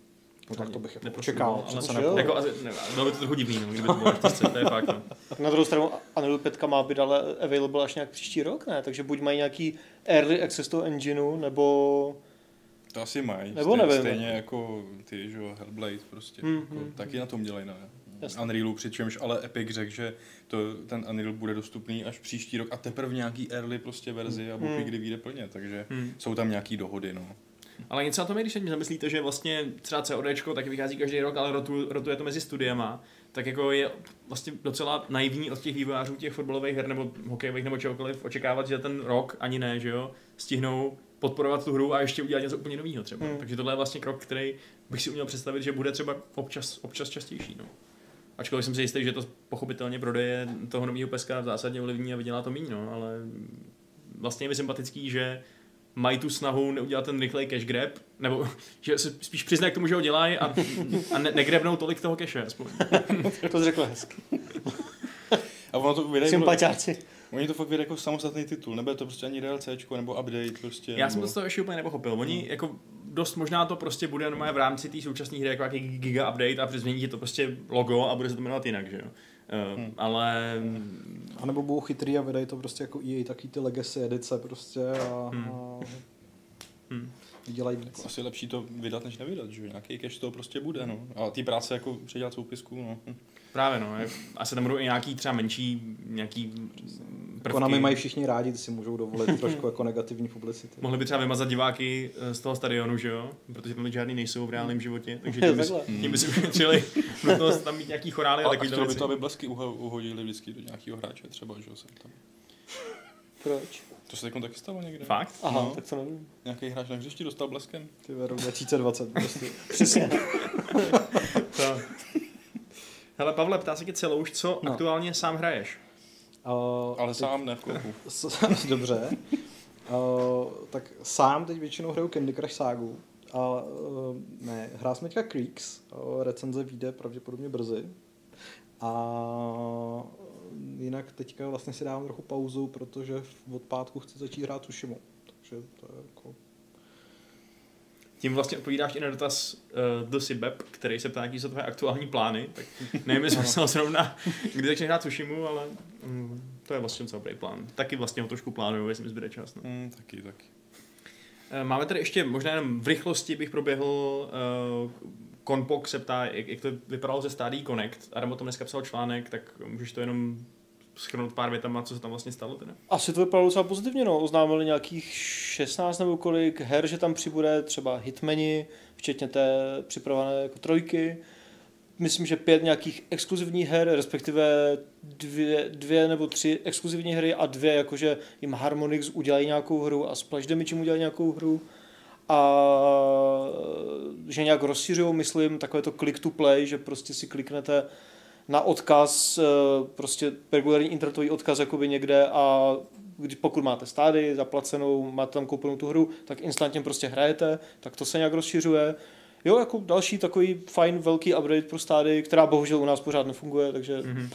No, tak to bych jako přece ne- jako, ne, bylo by to trochu divný, no, kdyby to bylo na to je fakt, no. Na druhou stranu Unreal 5 má být ale available až nějak příští rok, ne? Takže buď mají nějaký early access toho engineu, nebo... To asi mají. Nebo Stej- nevím. Stejně jako ty, že jo, Hellblade prostě. Hmm, jako, hmm, taky na tom dělají na Jasně. Unrealu, přičemž ale Epic řekl, že to, ten Unreal bude dostupný až příští rok a teprve v nějaký early prostě verzi a ví, Hmm. kdy vyjde plně, takže Hmm. jsou tam nějaký dohody, no. Ale něco na tom je, když se mi zamyslíte, že vlastně třeba CODčko taky vychází každý rok, ale rotu, rotuje to mezi studiema, tak jako je vlastně docela naivní od těch vývojářů těch fotbalových her nebo hokejových nebo čehokoliv očekávat, že ten rok ani ne, že jo, stihnou podporovat tu hru a ještě udělat něco úplně nového třeba. Hmm. Takže tohle je vlastně krok, který bych si uměl představit, že bude třeba občas, občas častější. No. Ačkoliv jsem si jistý, že to pochopitelně prodeje toho nového peska zásadně ovlivní a vydělá to méně, no, ale vlastně je mi sympatický, že mají tu snahu neudělat ten rychlej cash grab, nebo že se spíš přiznají k tomu, že ho dělají a, a ne, negrebnou tolik toho cache aspoň. To jsi řekl hezky. A ono to vydají, Sympatiáci. Oni to fakt vydají jako samostatný titul, nebude to prostě ani DLCčko nebo update prostě. Já jsem nebo... to z toho ještě úplně nepochopil. Oni jako dost možná to prostě bude normálně v rámci té současné hry jako jaký giga update a změní ti to prostě logo a bude se to jmenovat jinak, že jo. Uh, Hmm. Ale A nebo budou chytrý a vydají to prostě jako EA, taky ty legacy edice prostě a, Hmm. a Hmm. dělají víc. Asi je lepší to vydat, než nevydat, že jo? Nějaký cash to prostě bude, no. A ty práce jako předělat soupisku, no. Právě no, asi tam budou i nějaký třeba menší nějaký prvky. Konami mají všichni rádi, ty si můžou dovolit trošku jako negativní publicity. Mohli by třeba vymazat diváky eh, z toho stadionu, že jo? Protože tam žádný nejsou v reálném životě, takže tím by, Takhle. tím by si ušetřili nutnost tam mít nějaký chorály a Ale a takový by to, aby blesky uho- uhodili vždycky do nějakého hráče třeba, že jo? Sem tam. Proč? To se teď taky stalo někde? Fakt? Aha, No. tak to nevím. Nějaký hráč na hřišti dostal bleskem? Ty rok 2020 prostě. Přesně. To. Hele, Pavle, ptá se tě celou už, co No. aktuálně sám hraješ. Uh, Ale sám ne v kopu. S- Dobře. Uh, tak sám teď většinou hraju Candy Crush Ságu. A uh, ne, hrál jsem teďka Creeks. Uh, recenze vyjde pravděpodobně brzy. A jinak teďka vlastně si dávám trochu pauzu, protože v- od pátku chci začít hrát Tsushima. Takže to je jako... Tím vlastně odpovídáš i na dotaz uh, do Sibeb, který se ptá, jaký jsou tvoje aktuální plány. Tak nevím, jestli jsem zrovna, kdy začne hrát Tsushimu, ale mm, to je vlastně docela dobrý plán. Taky vlastně ho trošku plánuju, jestli mi zbyde čas. No. Hmm, taky, taky. Eh, Máme tady ještě, možná jenom v rychlosti bych proběhl, uh, Konpok se ptá, jak, jak to vypadalo ze Stádí Connect. Adam o tom dneska psal článek, tak můžeš to jenom schrnout pár větama, co se tam vlastně stalo teda? Asi to vypadalo docela pozitivně, no. Oznámili nějakých 16 nebo kolik her, že tam přibude třeba Hitmani, včetně té připravené jako trojky. Myslím, že pět nějakých exkluzivních her, respektive dvě, dvě nebo tři exkluzivní hry a dvě, jakože jim Harmonix udělají nějakou hru a Splash Damage udělají nějakou hru. A že nějak rozšiřují, myslím, takové to click to play, že prostě si kliknete na odkaz, eh, prostě regulární internetový odkaz jakoby někde a když pokud máte stády zaplacenou, máte tam koupenou tu hru, tak instantně prostě hrajete, tak to se nějak rozšiřuje. Jo, jako další takový fajn velký upgrade pro stády, která bohužel u nás pořád nefunguje, takže Mm-hmm.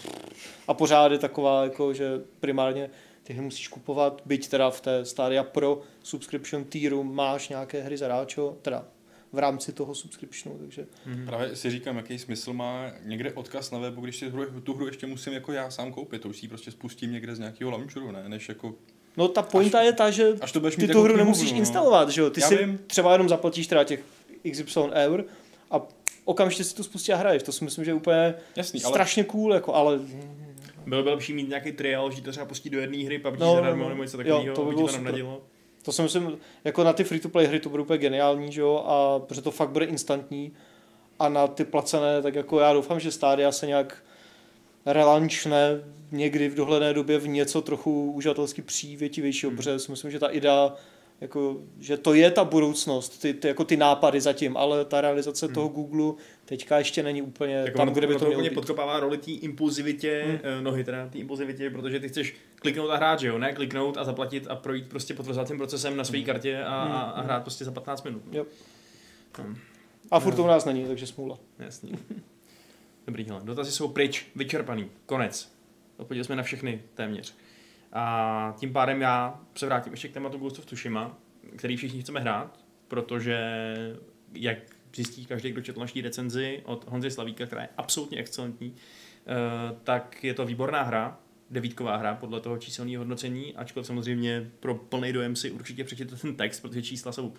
a pořád je taková, jako, že primárně ty hry musíš kupovat, byť teda v té Stadia Pro subscription tieru máš nějaké hry zadáčo, teda v rámci toho subscriptionu, takže Mm-hmm. Právě si říkám, jaký smysl má někde odkaz na webu, když si hru, tu hru ještě musím jako já sám koupit, to už si ji prostě spustím někde z nějakého launcheru, ne, než jako, No ta pointa je ta, že až to budeš ty tu jako hru nemusíš no. instalovat, že jo? Ty Já si vím. třeba jenom zaplatíš teda těch XY eur a okamžitě si to spustí a hraješ. To si myslím, že je úplně Jasný, ale strašně cool, jako, ale Bylo by lepší mít nějaký trial, že to třeba pustit do jedné hry, PUBG No, no, no, zadarmo no. nebo něco Jo, takového, to by ti to super. navnadilo. To si myslím, jako na ty free-to-play hry to bude úplně geniální, že jo? A protože to fakt bude instantní a na ty placené, tak jako já doufám, že Stadia se nějak relančne někdy v dohledné době v něco trochu uživatelsky přívětivějšího, Hmm. protože si myslím, že ta idea jako, že to je ta budoucnost, ty, ty, jako ty nápady zatím, ale ta realizace Hmm. toho Google teďka ještě není úplně Jako tam, ono kde by ono to mělo být. podkopává roli té impulzivitě, Hmm. hmm. nohy teda, té impulzivitě, protože ty chceš kliknout a hrát, že jo, ne kliknout a zaplatit a projít prostě potvrzovacím procesem na své Hmm. kartě a, Hmm. a, a hrát prostě za 15 minut. Jo. Hmm. A furt to u nás není, takže smůla. Jasný. Dobrý, hele. Dotazy jsou pryč, vyčerpaný, konec. Odpověděli jsme na všechny téměř. A tím pádem já se vrátím ještě k tématu Ghost of Tsushima, který všichni chceme hrát, protože jak zjistí každý, kdo četl naší recenzi od Honzy Slavíka, která je absolutně excelentní, eh, tak je to výborná hra, devítková hra podle toho číselného hodnocení, ačkoliv samozřejmě pro plný dojem si určitě přečtěte ten text, protože čísla jsou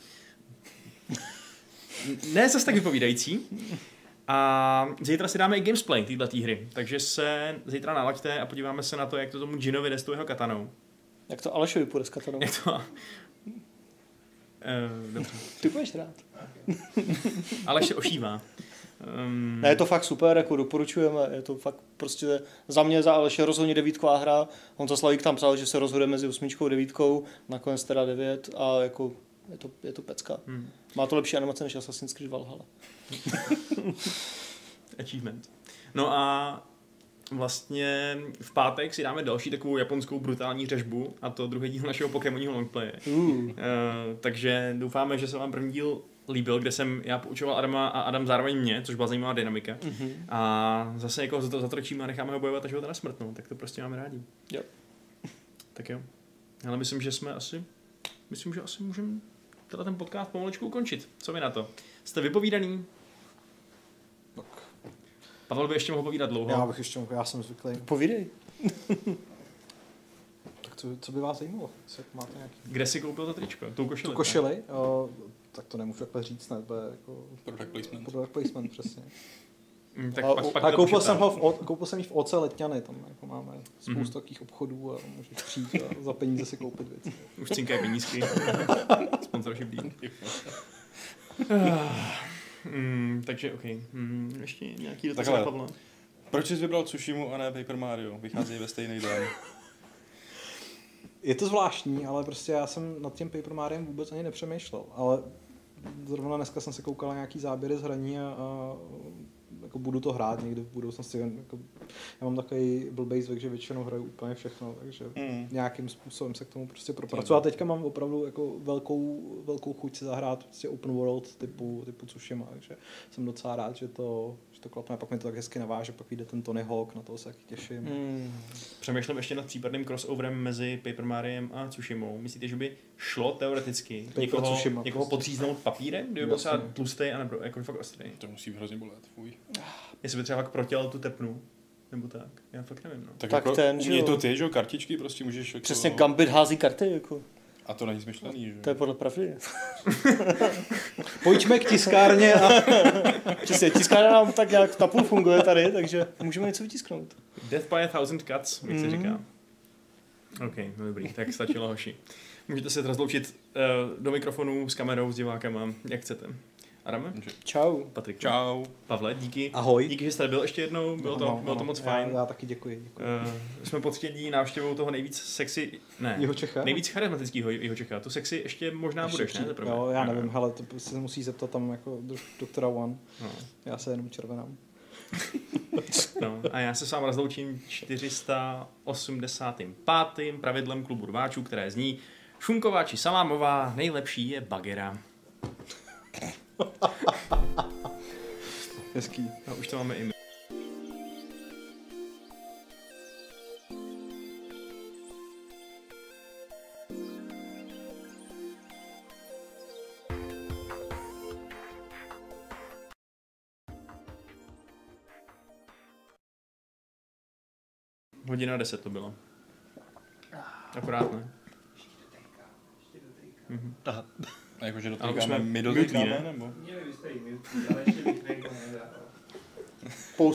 ne zase tak vypovídající. A zítra si dáme i gamesplay této hry, takže se zítra nalaďte a podíváme se na to, jak to tomu Jinovi jde s tou jeho katanou. Jak to Alešovi půjde s katanou? Jak to... Uh, dobře. Ty budeš rád. Aleš se ošívá. Um, Ne, je to fakt super, jako doporučujeme, je to fakt prostě za mě za Aleše rozhodně devítková hra. Honza Slavík tam psal, že se rozhoduje mezi osmičkou a devítkou, nakonec teda devět a jako je to, je to pecka. Hmm. Má to lepší animace než Assassin's Creed Valhalla. Achievement. No a vlastně v pátek si dáme další takovou japonskou brutální řežbu a to druhý díl našeho Pokémonního longplaye. Uh. Uh, takže doufáme, že se vám první díl líbil, kde jsem já poučoval Adama a Adam zároveň mě, což byla zajímavá dynamika. Mm-hmm. A zase jako za to zatročíme a necháme ho bojovat až ho teda smrtnou, tak to prostě máme rádi. Jo. Tak jo. Ale myslím, že jsme asi, myslím, že asi můžeme teda ten podcast pomalečku ukončit. Co vy na to? Jste vypovídaný? Tak, Pavel by ještě mohl povídat dlouho. já bych ještě mohl, já jsem zvyklý. Povídej. Tak co, co by vás zajímalo? Máte nějaký... Kde si koupil to tričko? Tou košili? Tu košili? O, tak to nemůžu takhle říct, ne? To je jako Product placement. product placement, přesně. Mm, tak A- pak, pak A koupil jsem, ho v, koupil jsem ji v OC Letňany, tam jako máme spoustu Mhm. mm-hmm. takových obchodů a můžeš přijít a za peníze si koupit věci. Už cinkají penízky. Sponsorship deal. mm, takže OK. Mm, ještě nějaký dotaz Takhle. na Pavla? Proč jsi vybral Tsushimu a ne Paper Mario? Vycházejí ve stejný den. Je to zvláštní, ale prostě já jsem nad tím Paper Mariem vůbec ani nepřemýšlel, ale zrovna dneska jsem se koukal na nějaký záběry z hraní a, a jako budu to hrát někdy v budoucnosti. Jako, já mám takový blbej zvyk, že většinou hraju úplně všechno, takže Mm. nějakým způsobem se k tomu prostě propracuju. A teďka mám opravdu jako velkou, velkou chuť si zahrát prostě open world typu, typu Tsushima, takže jsem docela rád, že to, že to klapne. Pak mi to tak hezky naváže, pak vyjde ten Tony Hawk, na toho se taky těším. Mm. Přemýšlím ještě nad případným crossoverem mezi Paper Mariem a Tsushimou. Myslíte, že by šlo teoreticky Paper někoho, někoho prostě. podříznout papírem, kdyby byl třeba tlustý a nebo jako fakt ostrý? To musí hrozně bolet, fuj. Jestli by třeba fakt protěl tu tepnu, nebo tak. Já fakt nevím, no. Tak, Tak jako, ten, že je jo. to ty, že jo, kartičky prostě můžeš jako... Přesně Gambit hází karty, jako. A to není smyšlený, že To je podle pravdy. Pojďme k tiskárně a Přesně, tiskárna nám tak nějak napůl funguje tady, takže můžeme něco vytisknout. Death by a thousand cuts, jak se Mhm. říká. OK, no dobrý, tak stačilo hoši. Můžete se rozloučit uh, do mikrofonu s kamerou, s divákama, jak chcete. Adame, Čau. Patrik, Čau. Pavle, díky. ahoj. Díky, že jste byl ještě jednou, bylo to, Ano, bylo to ano, moc já, fajn. Já taky děkuji. děkuji. Uh, jsme poctění návštěvou toho nejvíc sexy, ne, Jeho Čecha? nejvíc charismatického jeho Čecha. To sexy ještě možná Ještě budeš, ne? Teprve. Jo, já No, nevím, hele, to se musí zeptat tam jako do- doktora One. No, Já se jenom červenám. no. A já se s vámi rozloučím 485. pravidlem klubu rváčů, které zní Šunková či salámová, nejlepší je bagera. Hezký. A už to máme i my. Hodina 10 to bylo. Akorát ne. Mhm. A jakože dotýkáme, jsme my dotýkáme, ne? nebo? Měli byste jí mutli, ale ještě bych.